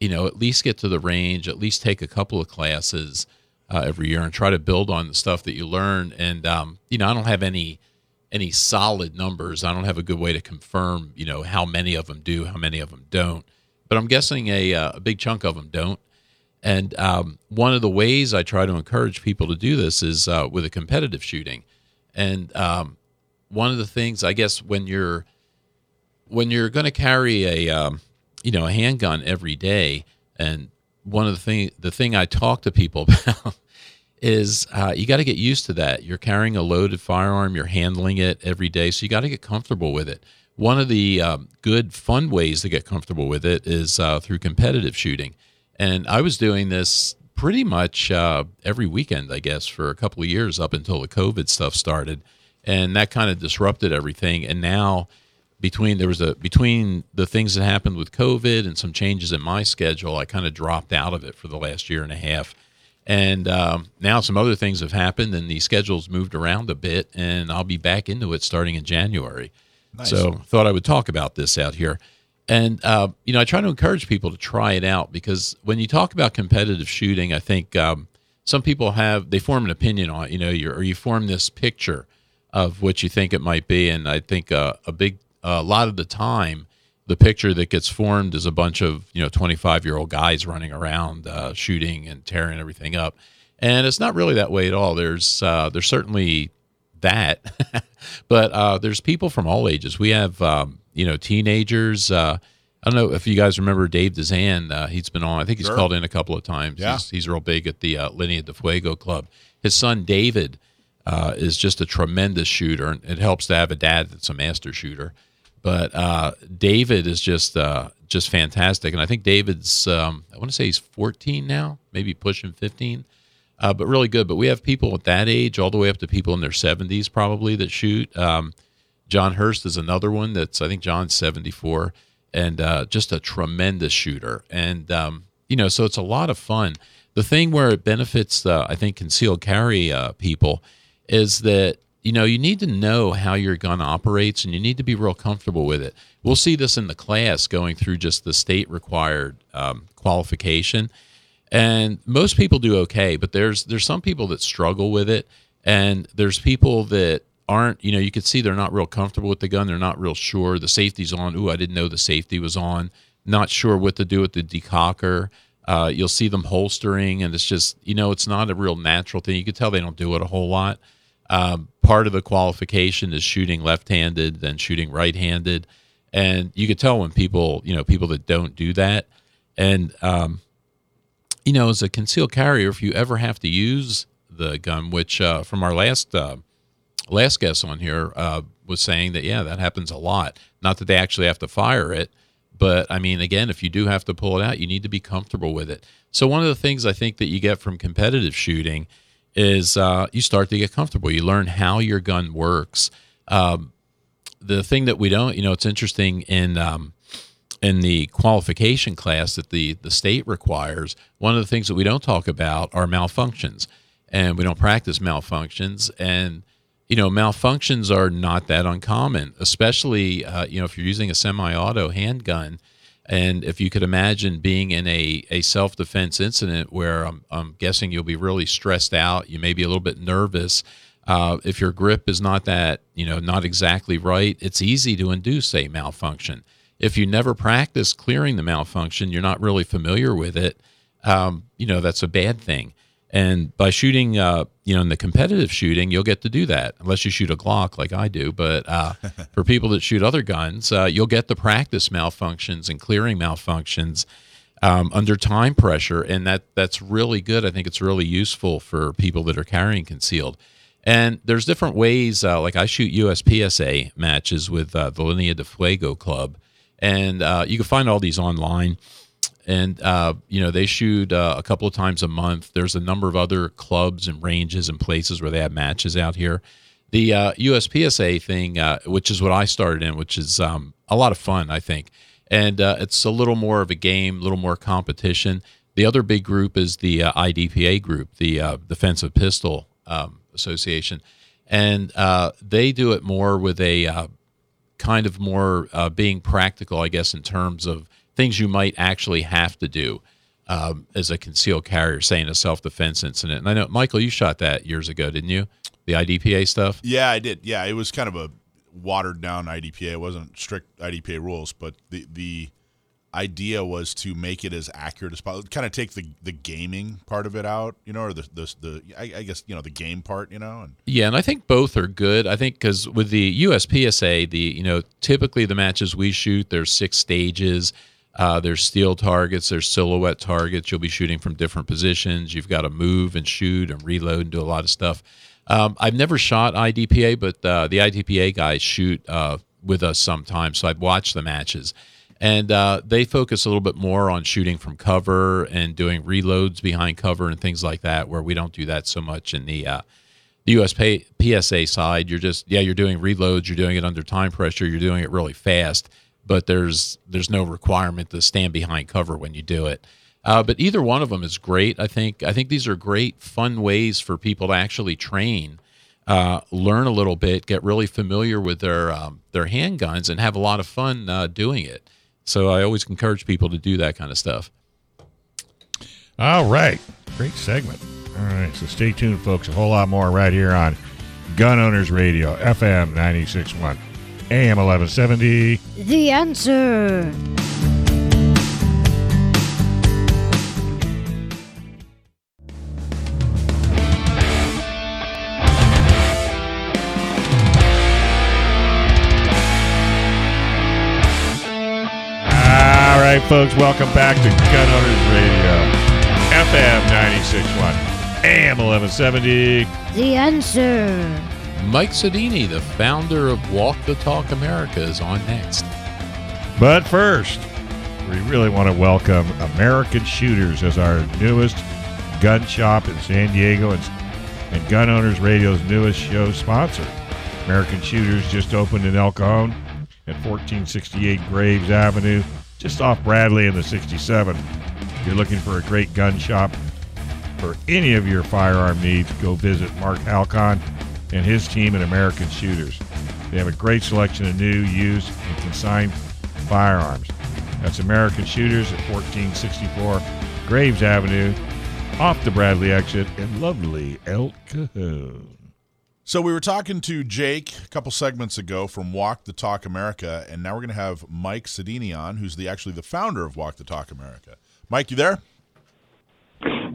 you know, at least get to the range, at least take a couple of classes uh, every year, and try to build on the stuff that you learn. And um, you know, I don't have any any solid numbers. I don't have a good way to confirm, you know, how many of them do, how many of them don't. But I'm guessing a, uh, a big chunk of them don't. And um, one of the ways I try to encourage people to do this is uh, with a competitive shooting. And um, one of the things I guess when you're when you're going to carry a um, you know a handgun every day, and one of the thing the thing I talk to people about is uh, you got to get used to that. You're carrying a loaded firearm, you're handling it every day, so you got to get comfortable with it. One of the um, good, fun ways to get comfortable with it is uh, through competitive shooting. And I was doing this pretty much uh, every weekend, I guess, for a couple of years up until the COVID stuff started and that kind of disrupted everything. And now, between there was a between the things that happened with COVID and some changes in my schedule, I kind of dropped out of it for the last year and a half. And um, now some other things have happened, and the schedule's moved around a bit, and I'll be back into it starting in January. Nice. So thought I would talk about this out here. And uh, you know, I try to encourage people to try it out because when you talk about competitive shooting, I think um, some people have they form an opinion on it. You know, or you form this picture of what you think it might be. And I think uh, a big, a lot of the time, the picture that gets formed is a bunch of you know 25 year old guys running around uh, shooting and tearing everything up, and it's not really that way at all. There's uh, there's certainly that, but uh, there's people from all ages. We have um, you know teenagers. Uh, I don't know if you guys remember Dave Dezan. Uh, he's been on. I think he's sure. called in a couple of times. Yeah. He's, he's real big at the uh, Linea de Fuego Club. His son David uh, is just a tremendous shooter. And it helps to have a dad that's a master shooter. But uh, David is just uh, just fantastic, and I think David's um, I want to say he's 14 now, maybe pushing 15, uh, but really good. But we have people at that age, all the way up to people in their 70s probably that shoot. Um, John Hurst is another one that's I think John's 74, and uh, just a tremendous shooter. And um, you know, so it's a lot of fun. The thing where it benefits, I think, concealed carry uh, people is that you know you need to know how your gun operates and you need to be real comfortable with it we'll see this in the class going through just the state required um, qualification and most people do okay but there's there's some people that struggle with it and there's people that aren't you know you could see they're not real comfortable with the gun. They're not real sure. The safety's on. Ooh i didn't know the safety was on. Not sure what to do with the decocker. Uh, you'll see them holstering and it's just you know it's not a real natural thing. You can tell they don't do it a whole lot. Um, part of the qualification is shooting left-handed, then shooting right-handed, and you could tell when people, you know, people that don't do that, and um, you know, as a concealed carrier, if you ever have to use the gun, which uh, from our last uh, last guest on here uh, was saying that yeah, that happens a lot. Not that they actually have to fire it, but I mean, again, if you do have to pull it out, you need to be comfortable with it. So one of the things I think that you get from competitive shooting is uh, you start to get comfortable. You learn how your gun works. Um, the thing that we don't, you know, it's interesting in um, in the qualification class that the the state requires. One of the things that we don't talk about are malfunctions, and we don't practice malfunctions. And you know, malfunctions are not that uncommon, especially uh, you know if you're using a semi-auto handgun. And if you could imagine being in a, a self defense incident where I'm, I'm guessing you'll be really stressed out, you may be a little bit nervous. Uh, if your grip is not that, you know, not exactly right, it's easy to induce a malfunction. If you never practice clearing the malfunction, you're not really familiar with it, um, you know, that's a bad thing. And by shooting, uh, you know, in the competitive shooting, you'll get to do that, unless you shoot a Glock like I do. But uh, for people that shoot other guns, uh, you'll get the practice malfunctions and clearing malfunctions um, under time pressure, and that that's really good. I think it's really useful for people that are carrying concealed. And there's different ways. Uh, like I shoot USPSA matches with uh, the Linea de Fuego Club, and uh, you can find all these online and uh, you know they shoot uh, a couple of times a month. There's a number of other clubs and ranges and places where they have matches out here. The uh, USPSA thing, uh, which is what I started in, which is um, a lot of fun, I think, and uh, it's a little more of a game, a little more competition. The other big group is the uh, IDPA group, the Defensive Pistol um, Association, and they do it more with a kind of more being practical, I guess, in terms of things you might actually have to do um, as a concealed carrier, say in a self defense incident. And I know, Michael, you shot that years ago, didn't you? The IDPA stuff? Yeah, I did. Yeah, it was kind of a watered down IDPA. It wasn't strict IDPA rules, but the, the idea was to make it as accurate as possible. Kind of take the the gaming part of it out, you know, or the the, the I, I, guess you know the game part, you know. And yeah, and I think both are good. I think because with the USPSA, the you know typically the matches we shoot, there's six stages. Uh, there's steel targets, there's silhouette targets. You'll be shooting from different positions. You've got to move and shoot and reload and do a lot of stuff. Um, I've never shot IDPA, but uh, the IDPA guys shoot uh, with us sometimes, so I've watched the matches. And uh, they focus a little bit more on shooting from cover and doing reloads behind cover and things like that, where we don't do that so much in the uh, the US PSA side. You're just yeah, you're doing reloads, you're doing it under time pressure, you're doing it really fast but there's there's no requirement to stand behind cover when you do it. Uh, but either one of them is great. I think I think these are great, fun ways for people to actually train, uh, learn a little bit, get really familiar with their um, their handguns, and have a lot of fun uh, doing it. So I always encourage people to do that kind of stuff. All right, great segment. All right, so stay tuned, folks. A whole lot more right here on Gun Owners Radio, FM 96.1. AM 1170. The answer. All right, folks, welcome back to Gun Owners Radio, FM 96.1, AM 1170. The answer. Mike Sodini, the founder of Walk the Talk America, is on next. But first, we really want to welcome American Shooters as our newest gun shop in San Diego and, and Gun Owners Radio's newest show sponsor. American Shooters just opened in El Cajon at 1468 Graves Avenue, just off Bradley in the 67. If you're looking for a great gun shop for any of your firearm needs, go visit Mark Halcon and his team at American Shooters. They have a great selection of new, used, and consigned firearms. That's American Shooters at 1464 Graves Avenue, off the Bradley exit in lovely El Cajon. So we were talking to Jake a couple segments ago from Walk the Talk America, and now we're going to have Mike Sodini on, who's the actually the founder of Walk the Talk America. Mike, you there?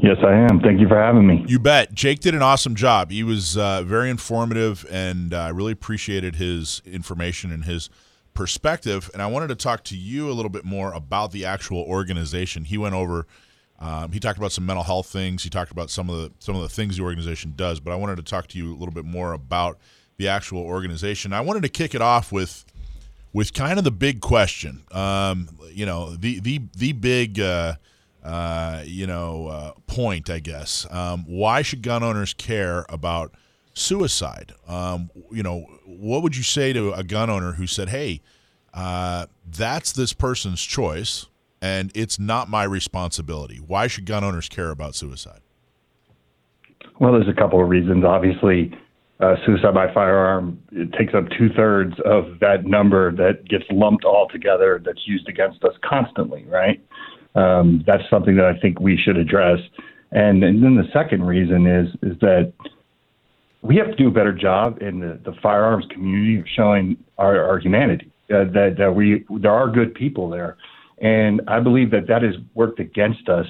Yes, I am. Thank you for having me. You bet. Jake did an awesome job. He was uh, very informative, and I uh, really appreciated his information and his perspective. And I wanted to talk to you a little bit more about the actual organization. He went over. Um, he talked about some mental health things. He talked about some of the some of the things the organization does. But I wanted to talk to you a little bit more about the actual organization. I wanted to kick it off with with kind of the big question. Um, you know, the the the big. Uh, uh, you know, uh, point, I guess. Um, why should gun owners care about suicide? Um, you know, what would you say to a gun owner who said, "Hey, uh, that's this person's choice, and it's not my responsibility"? Why should gun owners care about suicide? Well, there's a couple of reasons. Obviously, uh, suicide by firearm it takes up two thirds of that number that gets lumped all together that's used against us constantly, right? Um, that's something that I think we should address. And, and then the second reason is is that we have to do a better job in the, the firearms community of showing our, our humanity uh, that, that we there are good people there, and I believe that that has worked against us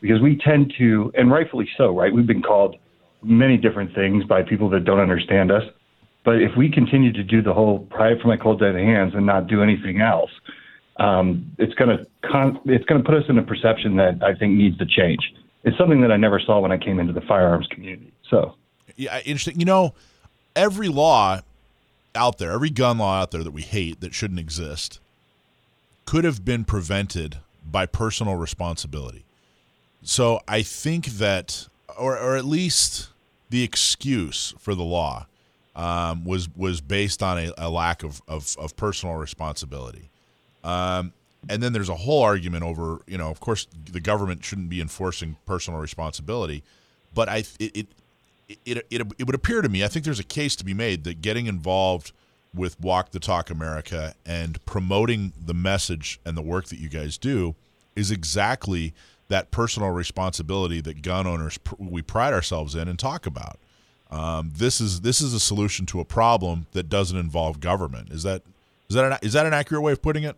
because we tend to, and rightfully so, right? We've been called many different things by people that don't understand us. But if we continue to do the whole it from my cold dead hands and not do anything else, um, it's going to it's going to put us in a perception that I think needs to change. It's something that I never saw when I came into the firearms community. So, yeah, interesting. You know, every law out there, every gun law out there that we hate that shouldn't exist, could have been prevented by personal responsibility. So I think that or or at least the excuse for the law um, was was based on a, a lack of, of, of, personal responsibility. Um, and then there's a whole argument over, you know, of course, the government shouldn't be enforcing personal responsibility, but I it it, it it it would appear to me, I think there's a case to be made that getting involved with Walk the Talk America and promoting the message and the work that you guys do is exactly that personal responsibility that gun owners we pride ourselves in and talk about. Um, this is this is a solution to a problem that doesn't involve government. Is that is that an, is that an accurate way of putting it?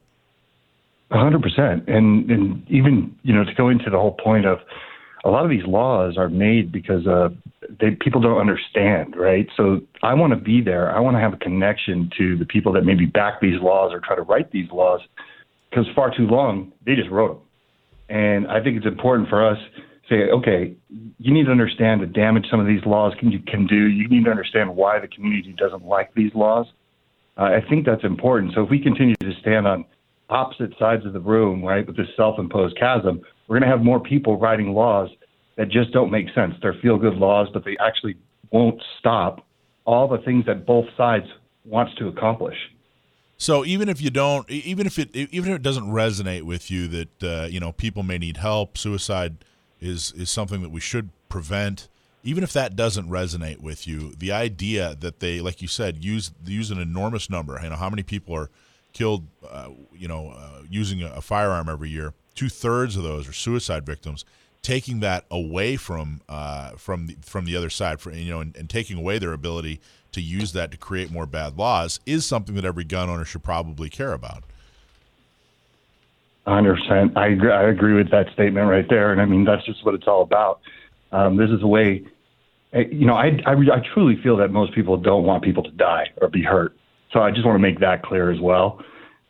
Hundred percent. And and even you know to go into the whole point of a lot of these laws are made because uh, they, people don't understand, right? So I want to be there. I want to have a connection to the people that maybe back these laws or try to write these laws because far too long they just wrote them. And I think it's important for us say, okay, you need to understand the damage some of these laws can, you can do. You need to understand why the community doesn't like these laws. Uh, I think that's important. So if we continue to stand on opposite sides of the room, right, with this self-imposed chasm, we're going to have more people writing laws that just don't make sense. They're feel-good laws, but they actually won't stop all the things that both sides wants to accomplish. So even if you don't, even if it even if it doesn't resonate with you that uh, you know people may need help, suicide is is something that we should prevent. Even if that doesn't resonate with you, the idea that they, like you said, use use an enormous number. You know how many people are killed, uh, you know, uh, using a, a firearm every year. Two thirds of those are suicide victims. Taking that away from uh, from the, from the other side, for you know, and, and taking away their ability to use that to create more bad laws is something that every gun owner should probably care about. 100%. I agree, I agree with that statement right there. And I mean, that's just what it's all about. Um, this is a way, eh, you know, I, I, I truly feel that most people don't want people to die or be hurt. So I just want to make that clear as well.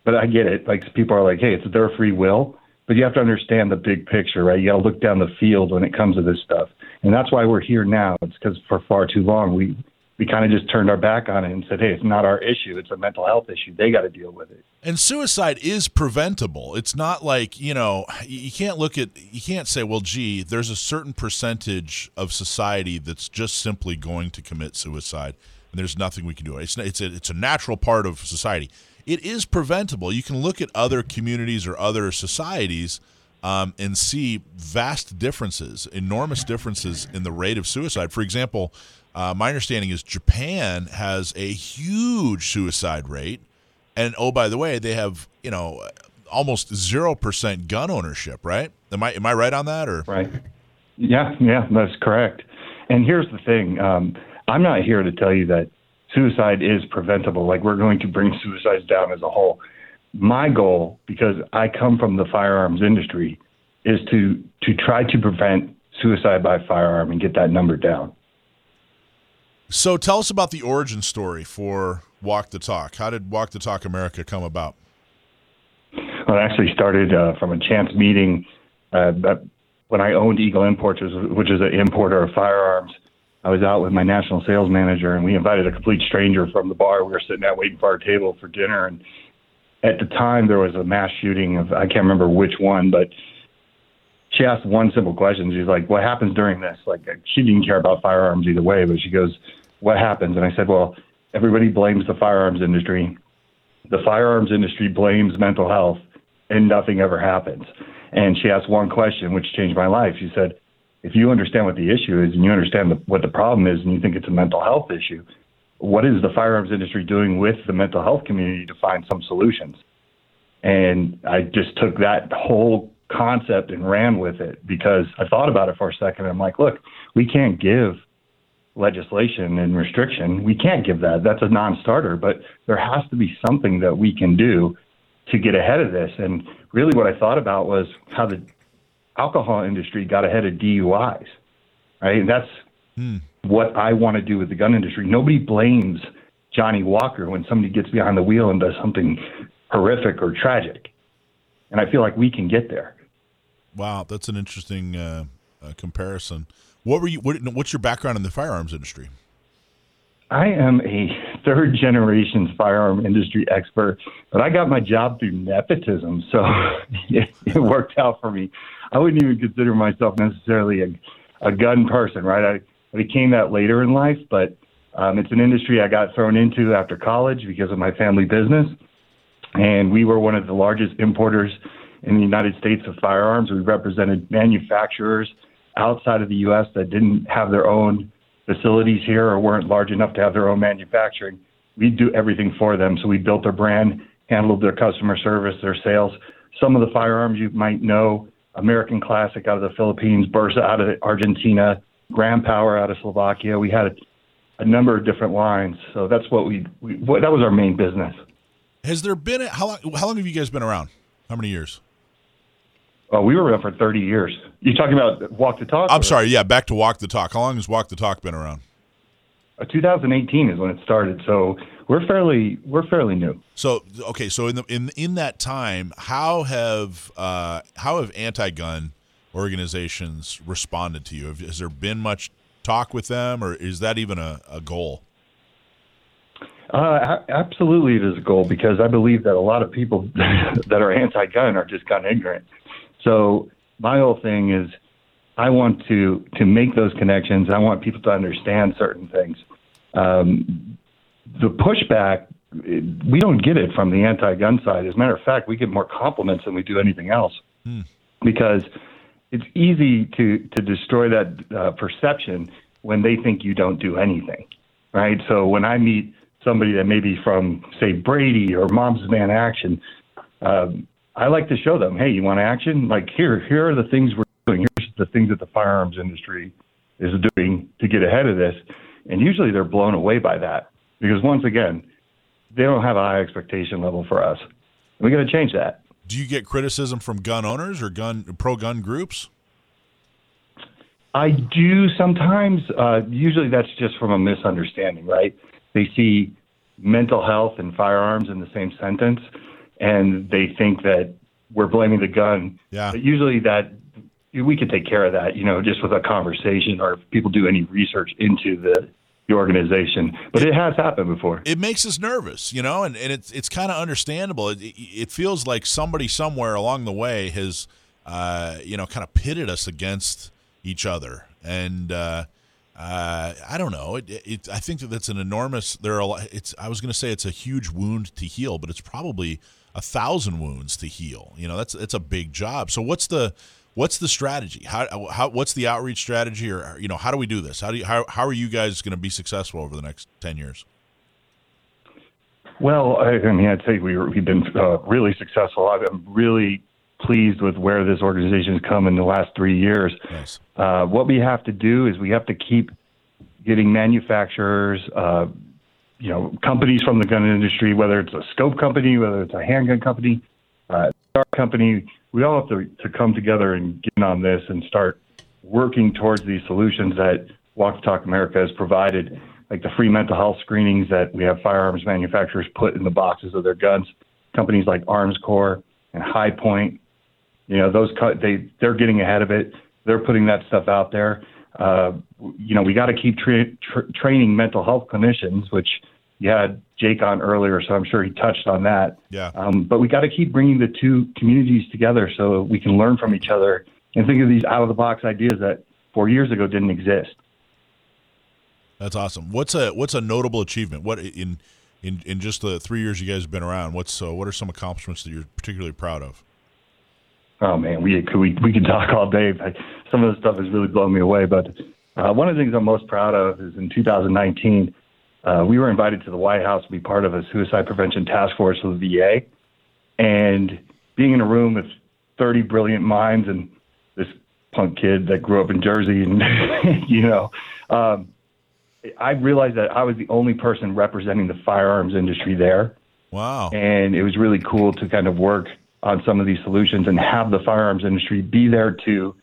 But I get it. Like people are like, hey, it's their free will. But you have to understand the big picture, right? You got to look down the field when it comes to this stuff. And that's why we're here now. It's because for far too long we we kind of just turned our back on it and said, hey, it's not our issue. It's a mental health issue. They got to deal with it. And suicide is preventable. It's not like, you know, you can't look at, you can't say, well, gee, there's a certain percentage of society that's just simply going to commit suicide and there's nothing we can do. It's, it's, a, it's a natural part of society. It is preventable. You can look at other communities or other societies um, and see vast differences, enormous differences in the rate of suicide. For example, uh, my understanding is Japan has a huge suicide rate, and oh by the way, they have you know almost zero percent gun ownership. Right? Am I am I right on that? Or right? Yeah, yeah, that's correct. And here's the thing: um, I'm not here to tell you that suicide is preventable. Like we're going to bring suicides down as a whole. My goal, because I come from the firearms industry, is to to try to prevent suicide by firearm and get that number down. So tell us about the origin story for Walk the Talk. How did Walk the Talk America come about? Well, it actually started uh, from a chance meeting uh, when I owned Eagle Imports, which is an importer of firearms. I was out with my national sales manager, and we invited a complete stranger from the bar. We were sitting at waiting for our table for dinner, and at the time there was a mass shooting of I can't remember which one, but she asked one simple question. She's like, "What happens during this?" Like she didn't care about firearms either way, but she goes, "What happens?" And I said, "Well, everybody blames the firearms industry. The firearms industry blames mental health, and nothing ever happens." And she asked one question, which changed my life. She said, "If you understand what the issue is, and you understand the, what the problem is, and you think it's a mental health issue, what is the firearms industry doing with the mental health community to find some solutions?" And I just took that whole concept and ran with it because I thought about it for a second. I'm like, look, we can't give legislation and restriction. We can't give that. That's a non-starter. But there has to be something that we can do to get ahead of this. And really, what I thought about was how the alcohol industry got ahead of DUIs. Right, and that's hmm. what I want to do with the gun industry. Nobody blames Johnnie Walker when somebody gets behind the wheel and does something horrific or tragic. And I feel like we can get there. Wow, that's an interesting uh, uh, comparison. What were you? What, what's your background in the firearms industry? I am a third generation firearm industry expert, but I got my job through nepotism, so it, it worked out for me. I wouldn't even consider myself necessarily a, a gun person, right? I, I became that later in life, but um, it's an industry I got thrown into after college because of my family business, and we were one of the largest importers in the United States of firearms. We represented manufacturers outside of the U.S. that didn't have their own facilities here or weren't large enough to have their own manufacturing. We do everything for them. So we built their brand, handled their customer service, their sales. Some of the firearms you might know American Classic out of the Philippines, Bersa out of Argentina, Grand Power out of Slovakia. We had a, a number of different lines. So that's what we, we what, that was our main business. Has there been a, how long, how long have you guys been around? How many years? Oh, we were around for 30 years. You talking about Walk the Talk? I'm or? sorry. Yeah, back to Walk the Talk. How long has Walk the Talk been around? Uh, 2018 is when it started. So we're fairly we're fairly new. So okay, so in the in in that time, how have uh, how have anti-gun organizations responded to you? Have, has there been much talk with them, or is that even a, a goal? Uh, absolutely, it is a goal because I believe that a lot of people that are anti-gun are just gun ignorant. So my whole thing is I want to to make those connections. I want people to understand certain things. Um, the pushback we don't get it from the anti-gun side. As a matter of fact, we get more compliments than we do anything else hmm. because it's easy to to destroy that uh, perception when they think you don't do anything, right? So when I meet somebody that may be from say Brady or Moms Demand Action, um, I like to show them, hey, you want action? Like here, here are the things we're doing. Here's the things that the firearms industry is doing to get ahead of this. And usually they're blown away by that because once again, they don't have a high expectation level for us. We got to change that. Do you get criticism from gun owners or gun pro gun groups? I do sometimes. Uh, usually that's just from a misunderstanding, right? They see mental health and firearms in the same sentence and they think that we're blaming the gun. Yeah. But usually that we can take care of that, you know, just with a conversation or if people do any research into the the organization. But it, it has happened before. It makes us nervous, you know, and, and it's it's kind of understandable. It, it, feels like somebody somewhere along the way has, uh, you know, kind of pitted us against each other, and uh, uh, I don't know. It, it, I think that that's an enormous. There are a lot. It's. I was going to say it's a huge wound to heal, but it's probably a thousand wounds to heal. You know, that's it's a big job. So what's the what's the strategy? How how what's the outreach strategy, or you know, how do we do this? How do you, how how are you guys going to be successful over the next ten years? Well, I, I mean, I'd say we we've been uh, really successful. I'm really pleased with where this organization has come in the last three years. Nice. Uh, what we have to do is we have to keep getting manufacturers, uh, you know, companies from the gun industry, whether it's a scope company, whether it's a handgun company, uh, our company, we all have to, to come together and get on this and start working towards these solutions that Walk the Talk America has provided, like the free mental health screenings that we have firearms manufacturers put in the boxes of their guns. Companies like Armscor and Hi-Point, you know, those they they're getting ahead of it. They're putting that stuff out there. Uh, you know, we got to keep tra- tra- training mental health clinicians, which you had Jake on earlier, so I'm sure he touched on that. Yeah. Um, but we got to keep bringing the two communities together so we can learn from each other and think of these out of the box ideas that four years ago didn't exist. That's awesome. What's a what's a notable achievement? What in in in just the three years you guys have been around? What's uh, what are some accomplishments that you're particularly proud of? Oh man, we could we we could talk all day. Some of the stuff has really blown me away. But uh, one of the things I'm most proud of is in 2019, uh, we were invited to the White House to be part of a suicide prevention task force with the VA, and being in a room with 30 brilliant minds and this punk kid that grew up in Jersey, and you know, um, I realized that I was the only person representing the firearms industry there. Wow! And it was really cool to kind of work on some of these solutions and have the firearms industry be there to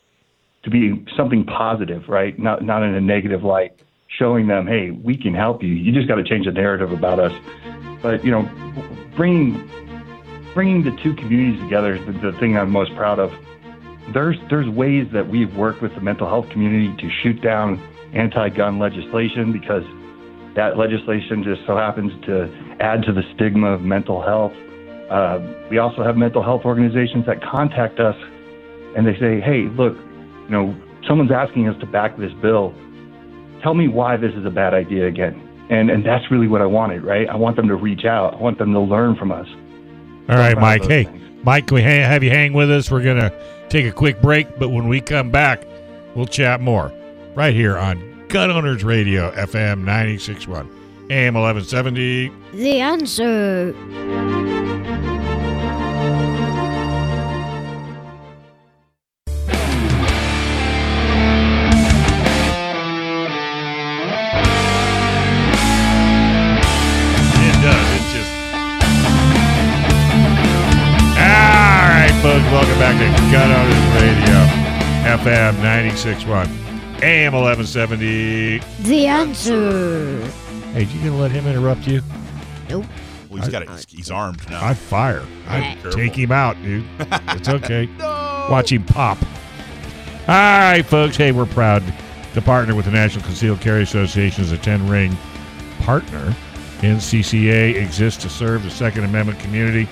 to be something positive, right? Not not in a negative light, showing them, hey, we can help you. You just got to change the narrative about us. But you know, bringing bringing the two communities together is the, the thing I'm most proud of. There's there's ways that we've worked with the mental health community to shoot down anti-gun legislation because that legislation just so happens to add to the stigma of mental health. Uh, we also have mental health organizations that contact us and they say, hey, look, you know, someone's asking us to back this bill. Tell me why this is a bad idea again. And, and that's really what I wanted, right? I want them to reach out. I want them to learn from us. All right, Mike. Hey, things. Mike, can we have you hang with us? We're going to take a quick break, but when we come back, we'll chat more right here on Gun Owners Radio, FM 961, AM 1170. The answer. 961, AM 1170. The answer. Hey, you gonna let him interrupt you? Nope. Well, he's got it. He's armed now. I'd fire. I'd take him out, dude. It's okay. no. Watch him pop. All right, folks. Hey, we're proud to partner with the National Concealed Carry Association as a 10 ring partner. NCCA exists to serve the Second Amendment community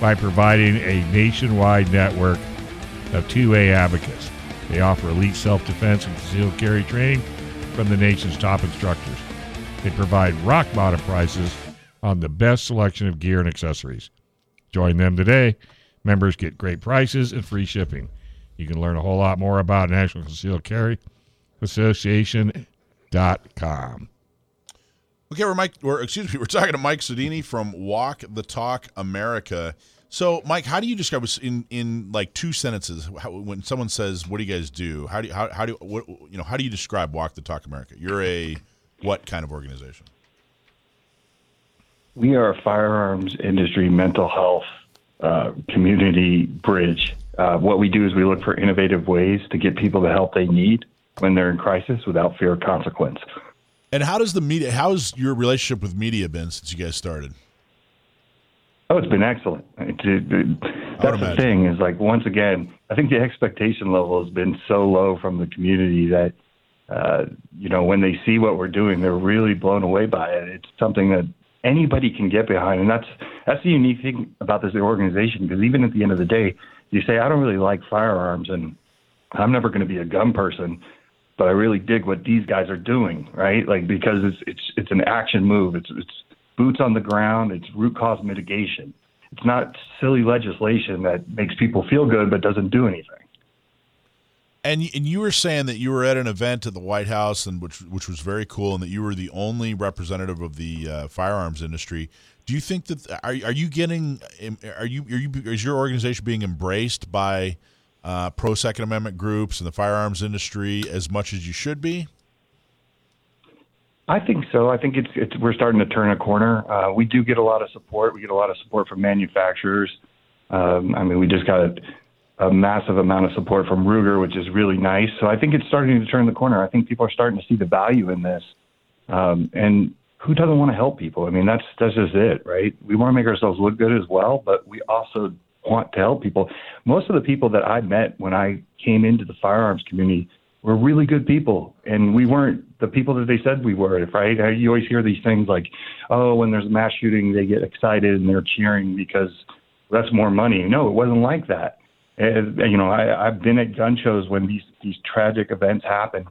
by providing a nationwide network of 2A advocates. They offer elite self defense and concealed carry training from the nation's top instructors. They provide rock bottom prices on the best selection of gear and accessories. Join them today. Members get great prices and free shipping. You can learn a whole lot more about National Concealed Carry Association.com. Okay, we're Mike. We're excuse me. We're talking to Mike Sodini from Walk the Talk America. So, Mike, how do you describe in in like two sentences how, when someone says, "What do you guys do?" How do you, how, how do what, you know how do you describe Walk the Talk America? You're a what kind of organization? We are a firearms industry mental health uh, community bridge. Uh, what we do is we look for innovative ways to get people the help they need when they're in crisis without fear of consequence. And how does the media? How's your relationship with media been since you guys started? Oh, it's been excellent. It, it, that's the thing is like once again, I think the expectation level has been so low from the community that uh, you know when they see what we're doing, they're really blown away by it. It's something that anybody can get behind, and that's that's the unique thing about this organization. Because even at the end of the day, you say I don't really like firearms, and I'm never going to be a gun person, but I really dig what these guys are doing, right? Like because it's it's it's an action move. It's it's boots on the ground. It's root cause mitigation. It's not silly legislation that makes people feel good but doesn't do anything. And and you were saying that you were at an event at the White House, and which which was very cool, and that you were the only representative of the uh, firearms industry. Do you think that are are you getting are you are you is your organization being embraced by uh, pro Second Amendment groups and the firearms industry as much as you should be? I think so. I think it's it's we're starting to turn a corner. Uh, we do get a lot of support. We get a lot of support from manufacturers. Um, I mean, we just got a, a massive amount of support from Ruger, which is really nice. So I think it's starting to turn the corner. I think people are starting to see the value in this. Um, and who doesn't want to help people? I mean, that's that's just it, right? We want to make ourselves look good as well, but we also want to help people. Most of the people that I met when I came into the firearms community were really good people, and we weren't the people that they said we were. Right? You always hear these things like, "Oh, when there's a mass shooting, they get excited and they're cheering because that's more money." No, it wasn't like that. And, you know, I, I've been at gun shows when these these tragic events happen,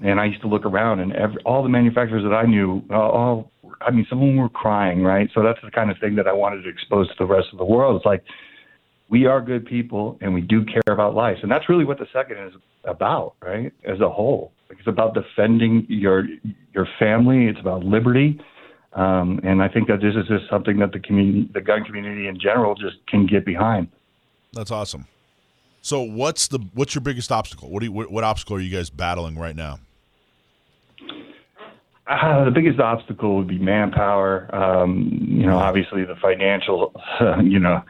and I used to look around, and every, all the manufacturers that I knew, all I mean, some of them were crying, right? So that's the kind of thing that I wanted to expose to the rest of the world. It's like we are good people, and we do care about life, and that's really what the second is about, right? As a whole, it's about defending your your family. It's about liberty. Um, and I think that this is just something that the community, the gun community in general, just can get behind. That's awesome. So, what's the what's your biggest obstacle? What do you, what, what obstacle are you guys battling right now? Uh, the biggest obstacle would be manpower. Um, you know, obviously the financial. Uh, you know,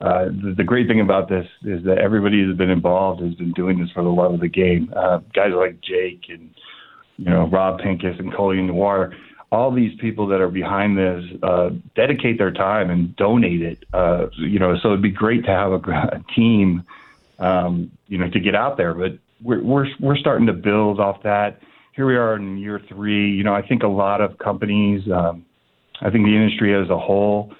uh, the, the, great thing about this is that everybody who's been involved has been doing this for the love of the game. Uh, guys like Jake and you know Rob Pincus and Colion Noir all these people that are behind this uh, dedicate their time and donate it. Uh, you know, so it'd be great to have a, a team, um, you know, to get out there. But we're we're we're starting to build off that. Here we are in year three. You know, I think a lot of companies, um, I think the industry as a whole,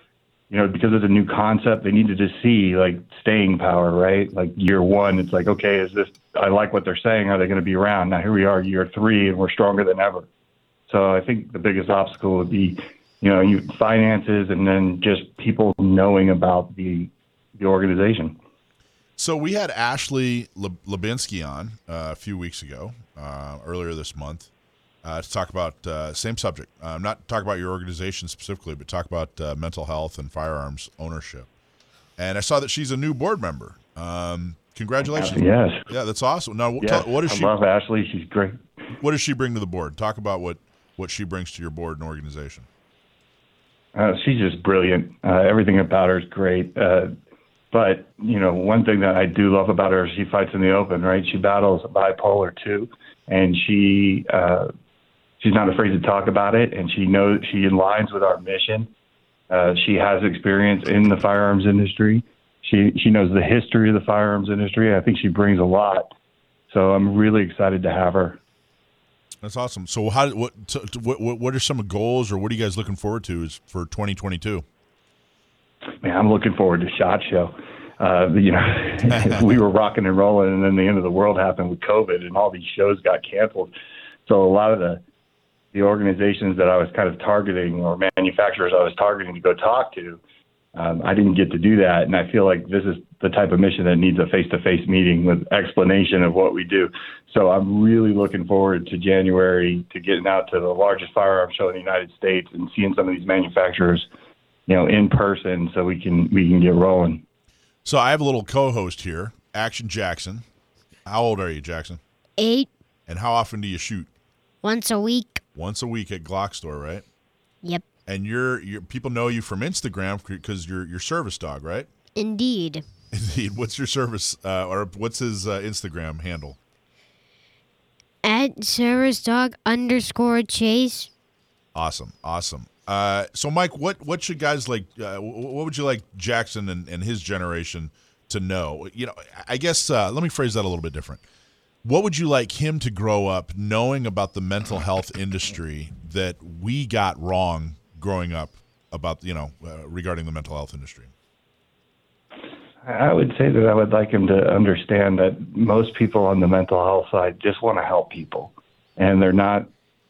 you know, because it's a new concept, they needed to see like staying power, right? Like year one, it's like, okay, is this? I like what they're saying. Are they going to be around? Now here we are, year three, and we're stronger than ever. So I think the biggest obstacle would be, you know, you, finances and then just people knowing about the the organization. So we had Ashley Hlebinsky on uh, a few weeks ago, uh, earlier this month, uh, to talk about uh, same subject. Uh, not talk about your organization specifically, but talk about uh, mental health and firearms ownership. And I saw that she's a new board member. Um, congratulations! Yes. Yeah, that's awesome. Now, yes, tell, what is she? I love Ashley. She's great. What does she bring to the board? Talk about what what she brings to your board and organization? Uh, she's just brilliant. Uh, everything about her is great. Uh, but you know, one thing that I do love about her is she fights in the open. Right? She battles bipolar too, and she uh, she's not afraid to talk about it. And she knows she aligns with our mission. Uh, she has experience in the firearms industry. She she knows the history of the firearms industry. I think she brings a lot. So I'm really excited to have her. That's awesome. So, how what what what are some goals, or what are you guys looking forward to is for 2022? Man, I'm looking forward to Shot Show. Uh, you know, we were rocking and rolling, and then the end of the world happened with COVID, and all these shows got canceled. So a lot of the the organizations that I was kind of targeting, or manufacturers I was targeting to go talk to, um, I didn't get to do that, and I feel like this is the type of mission that needs a face-to-face meeting with explanation of what we do. So I'm really looking forward to January to getting out to the largest firearm show in the United States and seeing some of these manufacturers, you know, in person, so we can we can get rolling. So I have a little co-host here, Action Jackson. How old are you, Jackson? Eight. And how often do you shoot? Once a week. Once a week at Glock store, right? Yep and you're, you're people know you from Instagram because you're your service dog, right? Indeed. Indeed. What's your service uh, or what's his uh, Instagram handle? At service dog underscore chase. Awesome, awesome. Uh, so, Mike, what what should guys like? Uh, what would you like Jackson and, and his generation to know? You know, I guess uh, let me phrase that a little bit different. What would you like him to grow up knowing about the mental health industry that we got wrong growing up about you know uh, regarding the mental health industry? I would say that I would like him to understand that most people on the mental health side just want to help people, and they're not,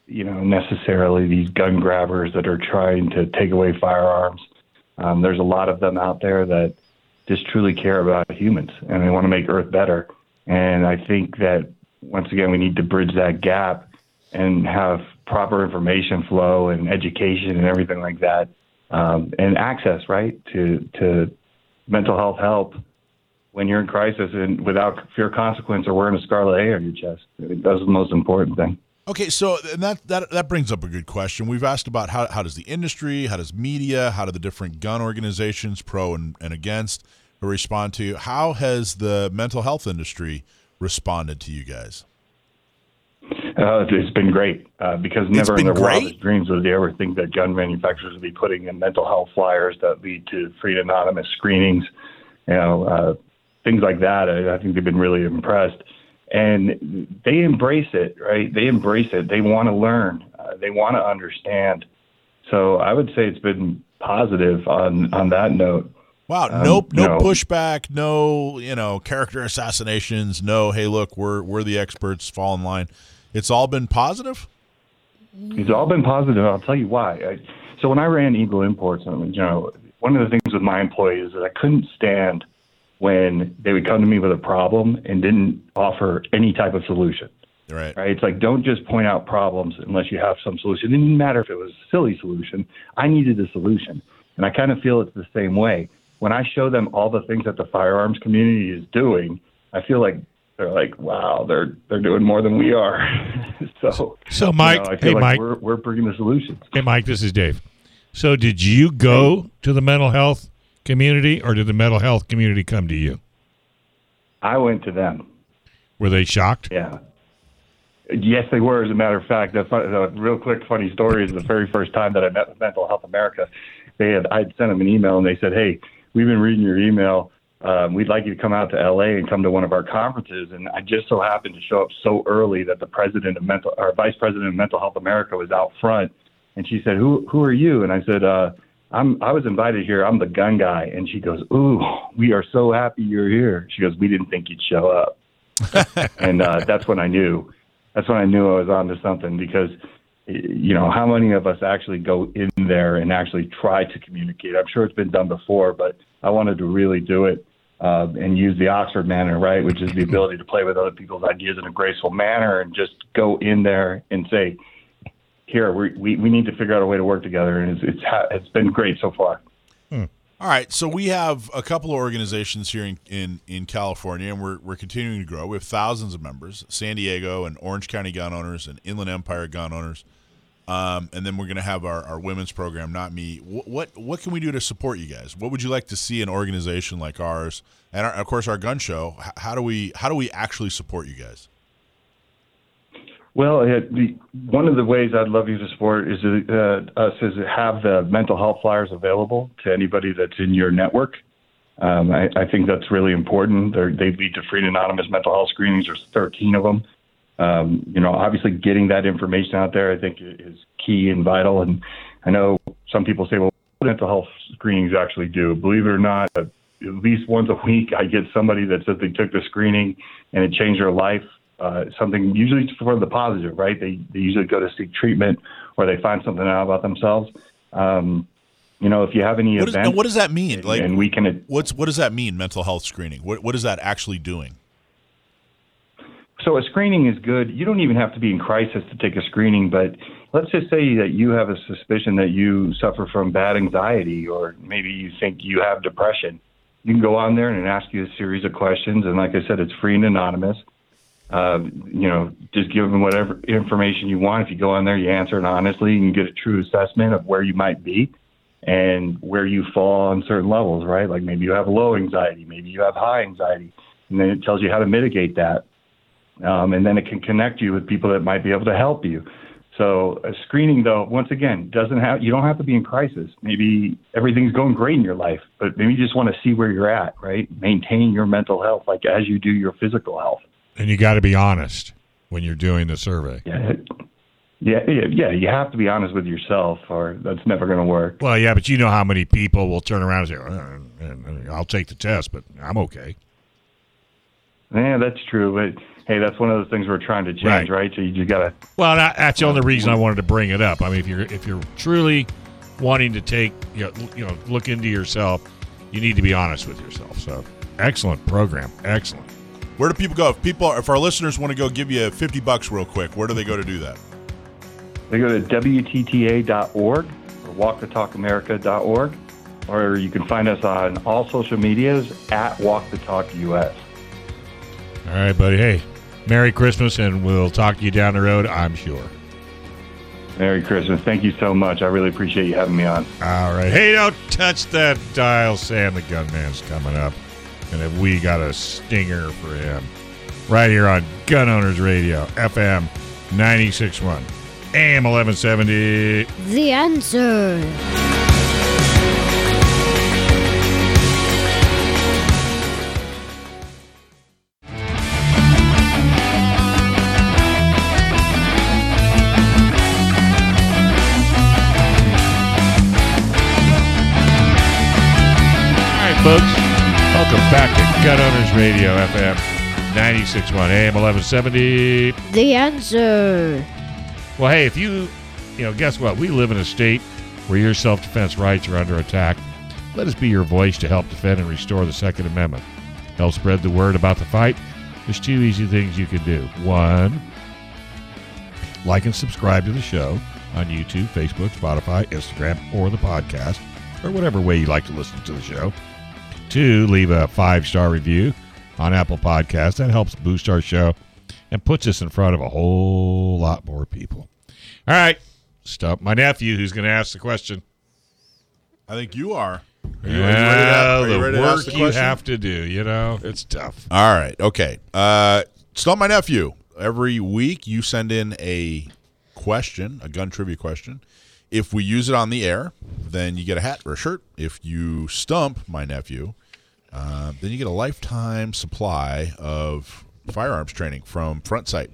you know, necessarily these gun grabbers that are trying to take away firearms. Um, there's a lot of them out there that just truly care about humans and they want to make Earth better. And I think that once again, we need to bridge that gap and have proper information flow and education and everything like that, um, and access right to to mental health help when you're in crisis and without fear of consequence or wearing a scarlet A on your chest. That's the most important thing. Okay, so that, that that brings up a good question. We've asked about how, how does the industry, how does media, how do the different gun organizations, pro and, and against, respond to you? How has the mental health industry responded to you guys? Uh, it's been great uh, because never in their great? wildest dreams would they ever think that gun manufacturers would be putting in mental health flyers that lead to free anonymous screenings, you know, uh, things like that. I, I think they've been really impressed, and they embrace it. Right? They embrace it. They want to learn. Uh, they want to understand. So I would say it's been positive on on that note. Wow, Um, no, no you pushback, no, you know, character assassinations, no. Hey, look, we're we're the experts. Fall in line. It's all been positive. It's all been positive. I'll tell you why. I, so when I ran Eagle Imports, I mean, you know, one of the things with my employees is that I couldn't stand when they would come to me with a problem and didn't offer any type of solution. Right. Right? It's like don't just point out problems unless you have some solution. It didn't matter if it was a silly solution. I needed a solution, and I kind of feel it's the same way. When I show them all the things that the firearms community is doing, I feel like they're like, wow, they're they're doing more than we are. so, So, you Mike, know, I hey, like Mike. we're we're bringing the solutions. Hey, Mike, this is Dave. So, did you go to the mental health community, or did the mental health community come to you? I went to them. Were they shocked? Yeah. Yes, they were. As a matter of fact, fun, the real quick funny story is the very first time that I met with Mental Health America, they had I'd sent them an email and they said, "Hey, we've been reading your email. Um, we'd like you to come out to LA and come to one of our conferences." And I just so happened to show up so early that the president of mental, our vice president of Mental Health America, was out front, and she said, "Who who are you?" And I said, uh, "I'm I was invited here. I'm the gun guy." And she goes, "Ooh, we are so happy you're here." She goes, "We didn't think you'd show up." and uh, that's when I knew. That's when I knew I was onto something because, you know, how many of us actually go in there and actually try to communicate? I'm sure it's been done before, but I wanted to really do it uh, and use the Oxford manner, right, which is the ability to play with other people's ideas in a graceful manner and just go in there and say, "Here, we we, we need to figure out a way to work together," and it's it's it's been great so far. All right, so we have a couple of organizations here in, in, in California, and we're, we're continuing to grow. We have thousands of members: San Diego and Orange County gun owners and Inland Empire gun owners, um, and then we're going to have our, our women's program. Not me. What, what what can we do to support you guys? What would you like to see an organization like ours, and our, of course our gun show? How do we how do we actually support you guys? Well, uh, the, one of the ways I'd love you to support is uh, us is have the mental health flyers available to anybody that's in your network. Um, I, I think that's really important. They're, they lead to free and anonymous mental health screenings. There's 13 of them. Um, you know, obviously getting that information out there, I think, is key and vital. And I know some people say, well, what mental health screenings actually do? Believe it or not, at least once a week, I get somebody that says they took the screening and it changed their life. Uh, something usually for the positive, right? They they usually go to seek treatment or they find something out about themselves. Um, you know, if you have any What, is, events, what does that mean? Like, and we can what's what does that mean? Mental health screening. What what is that actually doing? So a screening is good. You don't even have to be in crisis to take a screening, but let's just say that you have a suspicion that you suffer from bad anxiety or maybe you think you have depression. You can go on there and ask you a series of questions, and like I said, it's free and anonymous. Uh, you know, just give them whatever information you want. If you go on there, you answer it honestly, you can get a true assessment of where you might be and where you fall on certain levels, right? Like maybe you have low anxiety, maybe you have high anxiety, and then it tells you how to mitigate that um, and then it can connect you with people that might be able to help you. So a screening, though, once again, doesn't have you don't have to be in crisis. Maybe everything's going great in your life, but maybe you just want to see where you're at, right? Maintain your mental health like as you do your physical health. And you got to be honest when you're doing the survey. Yeah, yeah, yeah. you have to be honest with yourself, or that's never going to work. Well, yeah, but you know how many people will turn around and say, "Uh, "I'll take the test, but I'm okay." Yeah, that's true, but hey, that's one of the things we're trying to change, Right. right? So you just got to Well, that, that's the only reason I wanted to bring it up. I mean, if you're if you're truly wanting to take you know, you know look into yourself, you need to be honest with yourself. So, excellent program, excellent. Where do people go? If people, if our listeners want to go give you fifty bucks real quick, where do they go to do that? They go to WTTA.org or walkthetalkamerica.org, or you can find us on all social medias at Walk the Talk US. All right, buddy. Hey, Merry Christmas, and we'll talk to you down the road. I'm sure. Merry Christmas. Thank you so much. I really appreciate you having me on. All right. Hey, don't touch that dial. Sam the Gunman's coming up. And if we got a stinger for him right here on Gun Owners Radio, FM 96.1, AM 1170. The answer. Folks. Welcome back to Gun Owners Radio, FM 96.1 AM 1170. The answer. Well, hey, if you, you know, guess what? We live in a state where your self defense rights are under attack. Let us be your voice to help defend and restore the Second Amendment. Help spread the word about the fight. There's two easy things you can do. One, like and subscribe to the show on YouTube, Facebook, Spotify, Instagram, or the podcast, or whatever way you like to listen to the show. Two, leave a five star review on Apple Podcasts. That helps boost our show and puts us in front of a whole lot more people. All right, stop my nephew who's going to ask the question. I think you are. Are you, are you Yeah, ready to, are you the ready to work the you have to do, you know, it's tough. All right. Okay. Uh, Stump my nephew. Every week you send in a question, a gun trivia question. If we use it on the air, then you get a hat or a shirt. If you stump my nephew, uh, then you get a lifetime supply of firearms training from Front Sight.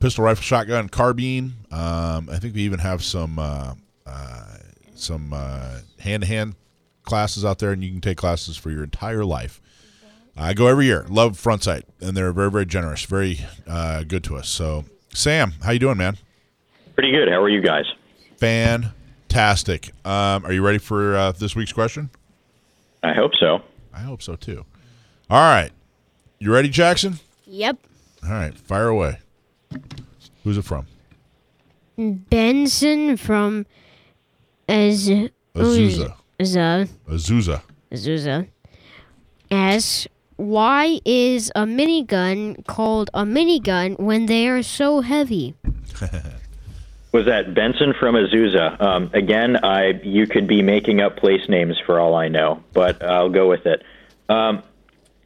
Pistol, rifle, shotgun, carbine. Um, I think we even have some uh, uh, some uh, hand-to-hand classes out there, and you can take classes for your entire life. I go every year. Love Front Sight, and they're very, very generous, very uh, good to us. So, Sam, how you doing, man? Pretty good. How are you guys? Fantastic. Um, are you ready for uh, this week's question? I hope so. I hope so too. All right, you ready, Jackson? Yep. All right, fire away. Who's it from? Benson from Az- Azusa. Azusa. Azusa. Azusa asks, why is a minigun called a minigun when they are so heavy? Was that Benson from Azusa? Um, again, I you could be making up place names for all I know, but I'll go with it. Um,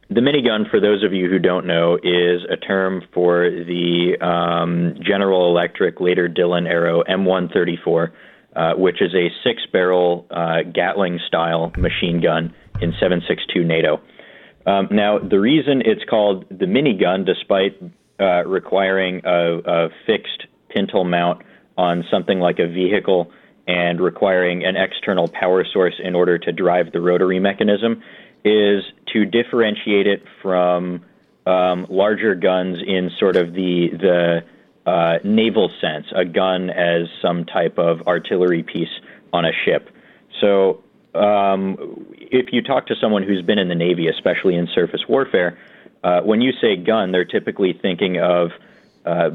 the minigun, for those of you who don't know, is a term for the um, General Electric, later Dillon Aero M134, uh, which is a six-barrel uh, Gatling-style machine gun in 7.62 NATO. Um, now, the reason it's called the minigun, despite uh, requiring a, a fixed pintle mount on something like a vehicle and requiring an external power source in order to drive the rotary mechanism, is to differentiate it from um, larger guns in sort of the the uh, naval sense, a gun as some type of artillery piece on a ship. So um, if you talk to someone who's been in the Navy, especially in surface warfare, uh, when you say gun, they're typically thinking of, uh,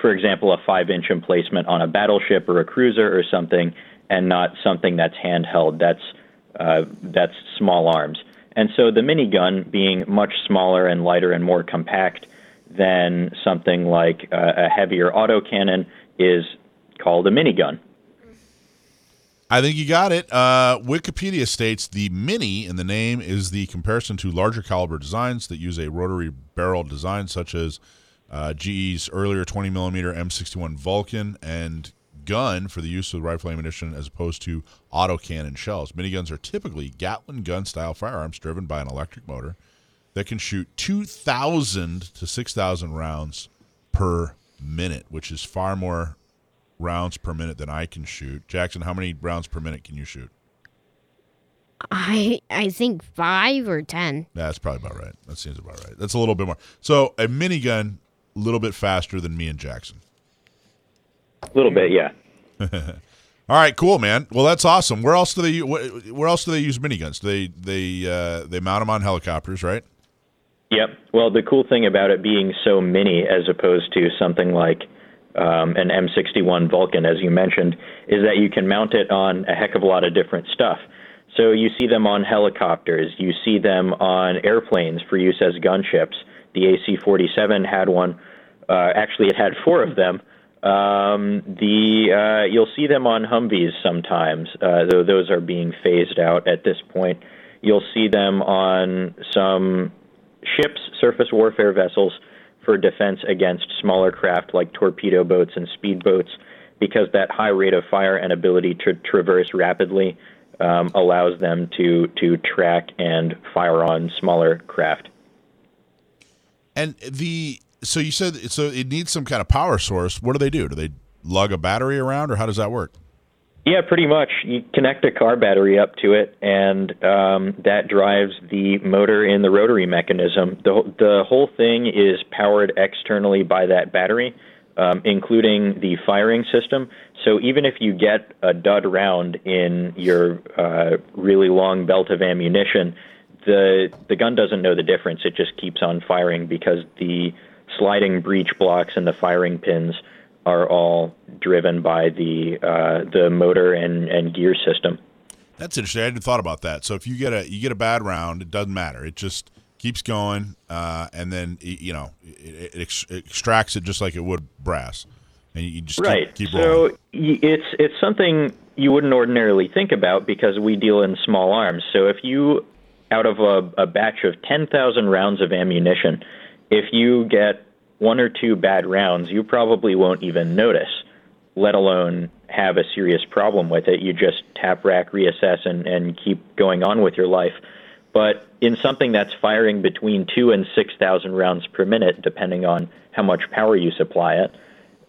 for example, a five inch emplacement on a battleship or a cruiser or something, and not something that's handheld. That's, uh, that's small arms. And so the minigun, being much smaller and lighter and more compact than something like uh, a heavier autocannon, is called a minigun. I think you got it. Uh, Wikipedia states the mini in the name is the comparison to larger caliber designs that use a rotary barrel design, such as uh, GE's earlier 20 millimeter M61 Vulcan and gun for the use of rifle ammunition as opposed to autocannon shells. Miniguns are typically Gatling gun style firearms driven by an electric motor that can shoot 2,000 to 6,000 rounds per minute, which is far more rounds per minute than I can shoot. Jackson, how many rounds per minute can you shoot? I I think five or ten. That's probably about right. That seems about right. That's a little bit more. So a minigun, a little bit faster than me and Jackson. A little bit, yeah. All right, cool, man. Well, that's awesome. Where else do they where else do they use miniguns? They they uh, they mount them on helicopters, right? Yep. Well, the cool thing about it being so mini as opposed to something like um, an M61 Vulcan, as you mentioned, is that you can mount it on a heck of a lot of different stuff. So you see them on helicopters, you see them on airplanes for use as gunships. The AC 47 had one, uh, actually, it had four of them. Um, the uh, you'll see them on Humvees sometimes, uh, though those are being phased out at this point. You'll see them on some ships, surface warfare vessels, for defense against smaller craft like torpedo boats and speedboats, because that high rate of fire and ability to traverse rapidly um, allows them to to track and fire on smaller craft. And the so you said so it needs some kind of power source. What do they do? Do they lug a battery around, or how does that work? Yeah, pretty much. You connect a car battery up to it, and um, that drives the motor in the rotary mechanism. The, the whole thing is powered externally by that battery, um, including the firing system. So even if you get a dud round in your uh, really long belt of ammunition, the the gun doesn't know the difference. It just keeps on firing because the sliding breech blocks and the firing pins are all driven by the uh, the motor and, and gear system. That's interesting. I hadn't thought about that. So if you get a you get a bad round, it doesn't matter. It just keeps going, uh, and then you know it, it, ex- it, extracts it just like it would brass, and you just right. Keep, keep so it's it's something you wouldn't ordinarily think about because we deal in small arms. So if you out of a, a batch of ten thousand rounds of ammunition, if you get one or two bad rounds, you probably won't even notice, let alone have a serious problem with it. You just tap rack, reassess, and, and keep going on with your life. But in something that's firing between two and 6,000 rounds per minute, depending on how much power you supply it,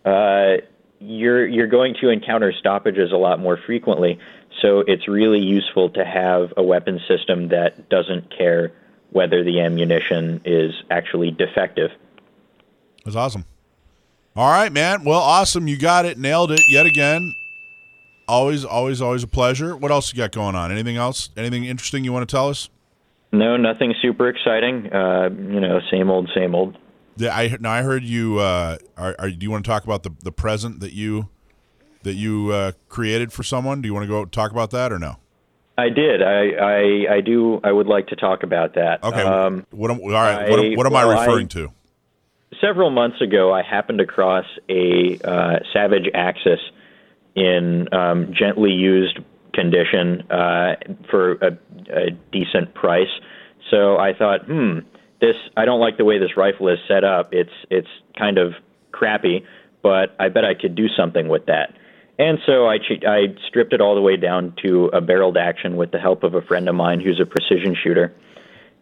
uh, you're, you're going to encounter stoppages a lot more frequently. So it's really useful to have a weapon system that doesn't care whether the ammunition is actually defective. That's awesome. All right, man. Well, awesome. You got it. Nailed it yet again. Always, always, always a pleasure. What else you got going on? Anything else? Anything interesting you want to tell us? No, nothing super exciting. Uh, you know, same old, same old. Yeah, I now I heard you. Uh, are, are, do you want to talk about the the present that you that you uh, created for someone? Do you want to go talk about that or no? I did. I, I I do. I would like to talk about that. Okay. Um, what am, all right. I, what, am, what am well, I referring I, to? several months ago, I happened across a uh, Savage Axis in um, gently used condition uh, for a, a decent price. So I thought, hmm, this I don't like the way this rifle is set up. It's it's kind of crappy, but I bet I could do something with that. And so I, I stripped it all the way down to a barreled action with the help of a friend of mine who's a precision shooter.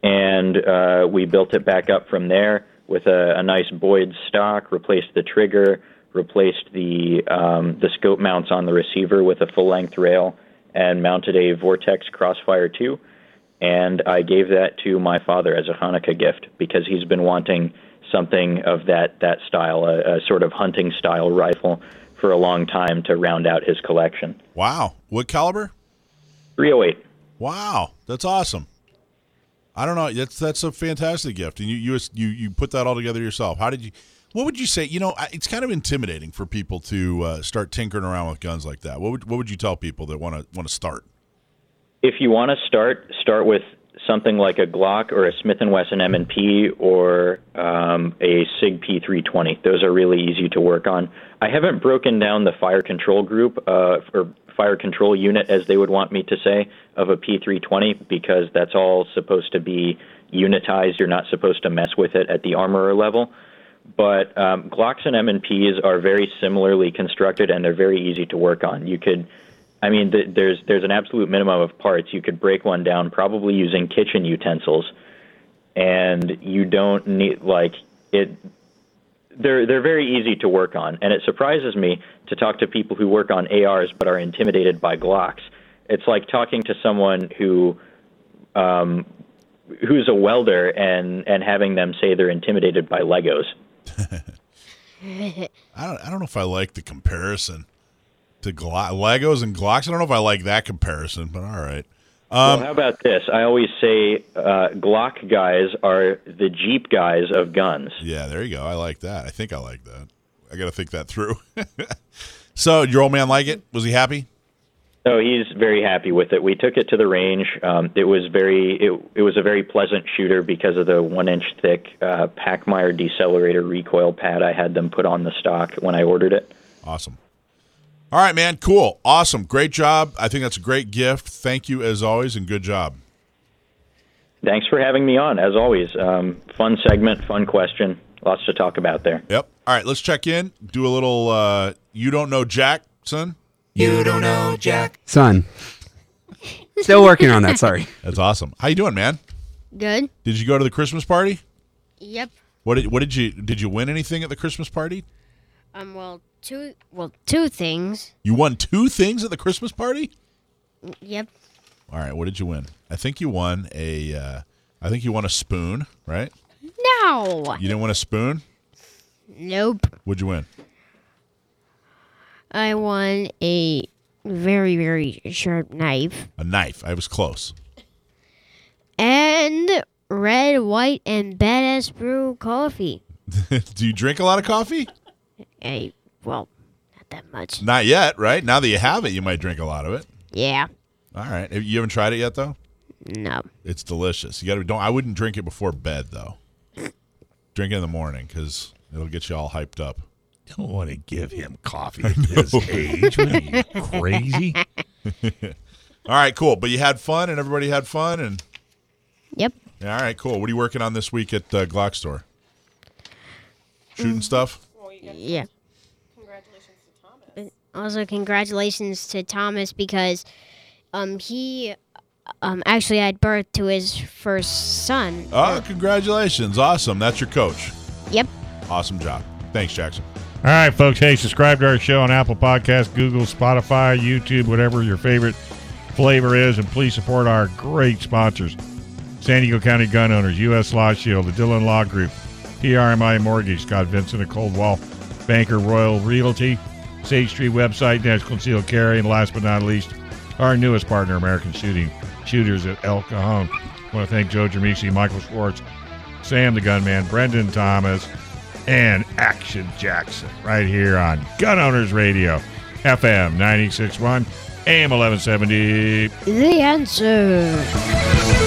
And uh, we built it back up from there with a, a nice Boyd stock, replaced the trigger, replaced the um, the scope mounts on the receiver with a full length rail, and mounted a Vortex Crossfire 2. And I gave that to my father as a Hanukkah gift because he's been wanting something of that that style, a, a sort of hunting style rifle, for a long time to round out his collection. Wow, what caliber? 308. Wow, that's awesome. I don't know. That's that's a fantastic gift, and you you you you put that all together yourself. How did you? What would you say? You know, it's kind of intimidating for people to uh, start tinkering around with guns like that. What would what would you tell people that want to want to start? If you want to start, start with something like a Glock or a Smith and Wesson M&P or um, a Sig P320. Those are really easy to work on. I haven't broken down the fire control group uh, or fire control unit, as they would want me to say, of a P320 because that's all supposed to be unitized. You're not supposed to mess with it at the armorer level. But um, Glocks and M&Ps are very similarly constructed, and they're very easy to work on. You could, I mean, th- there's there's an absolute minimum of parts. You could break one down probably using kitchen utensils, and you don't need like it they're they're very easy to work on, and it surprises me to talk to people who work on ARs but are intimidated by Glocks. It's like talking to someone who um, who's a welder and and having them say they're intimidated by Legos. I don't I don't know if I like the comparison to Glo- Legos and Glocks. I don't know if I like that comparison, but all right. Um, well, how about this? I always say uh, Glock guys are the Jeep guys of guns. Yeah, there you go. I like that. I think I like that. I got to think that through. so, your old man like it? Was he happy? Oh, he's very happy with it. We took it to the range. Um, it was very, it, it was a very pleasant shooter because of the one-inch thick uh, Pachmayr decelerator recoil pad I had them put on the stock when I ordered it. Awesome. All right, man. Cool. Awesome. Great job. I think that's a great gift. Thank you as always, and good job. Thanks for having me on, as always. Um, fun segment, fun question. Lots to talk about there. Yep. All right, let's check in. Do a little. Uh, you don't know Jack, son. You don't know Jack, son. Still working on that. Sorry. That's awesome. How you doing, man? Good. Did you go to the Christmas party? Yep. What did What did you Did you win anything at the Christmas party? Um, well, two, well, two things. You won two things at the Christmas party. Yep. All right, what did you win? I think you won a. Uh, I think you won a spoon, right? No. You didn't win a spoon. Nope. What'd you win? I won a very, very sharp knife A knife. I was close. and red, white, and badass brew coffee. Do you drink a lot of coffee? Hey, well, not that much. Not yet, right? Now that you have it, you might drink a lot of it. Yeah. All right. You haven't tried it yet, though. No. It's delicious. You got to don't. I wouldn't drink it before bed, though. Drink it in the morning because it'll get you all hyped up. Don't want to give him coffee at his age. What are you crazy? All right, cool. But you had fun, and everybody had fun, and Yep. all right, cool. What are you working on this week at uh, Glock Store? Shooting stuff. Yeah. Congratulations to Thomas. And also, congratulations to Thomas because um he um actually had birth to his first son. Oh, congratulations! Awesome. That's your coach. Yep. Awesome job. Thanks, Jackson. All right, folks. Hey, subscribe to our show on Apple Podcasts, Google, Spotify, YouTube, whatever your favorite flavor is, and please support our great sponsors: San Diego County Gun Owners, U.S. Law Shield, the Dillon Law Group, PRMI Mortgage, Scott Vincent of Coldwell, Banker Royal Realty, Sage Street website, National Concealed Carry, and last but not least, our newest partner, American Shooting Shooters at El Cajon. I want to thank Joe Germisi, Michael Schwartz, Sam the Gunman, Brendan Thomas, and Action Jackson right here on Gun Owners Radio, FM 961, AM 1170. The answer.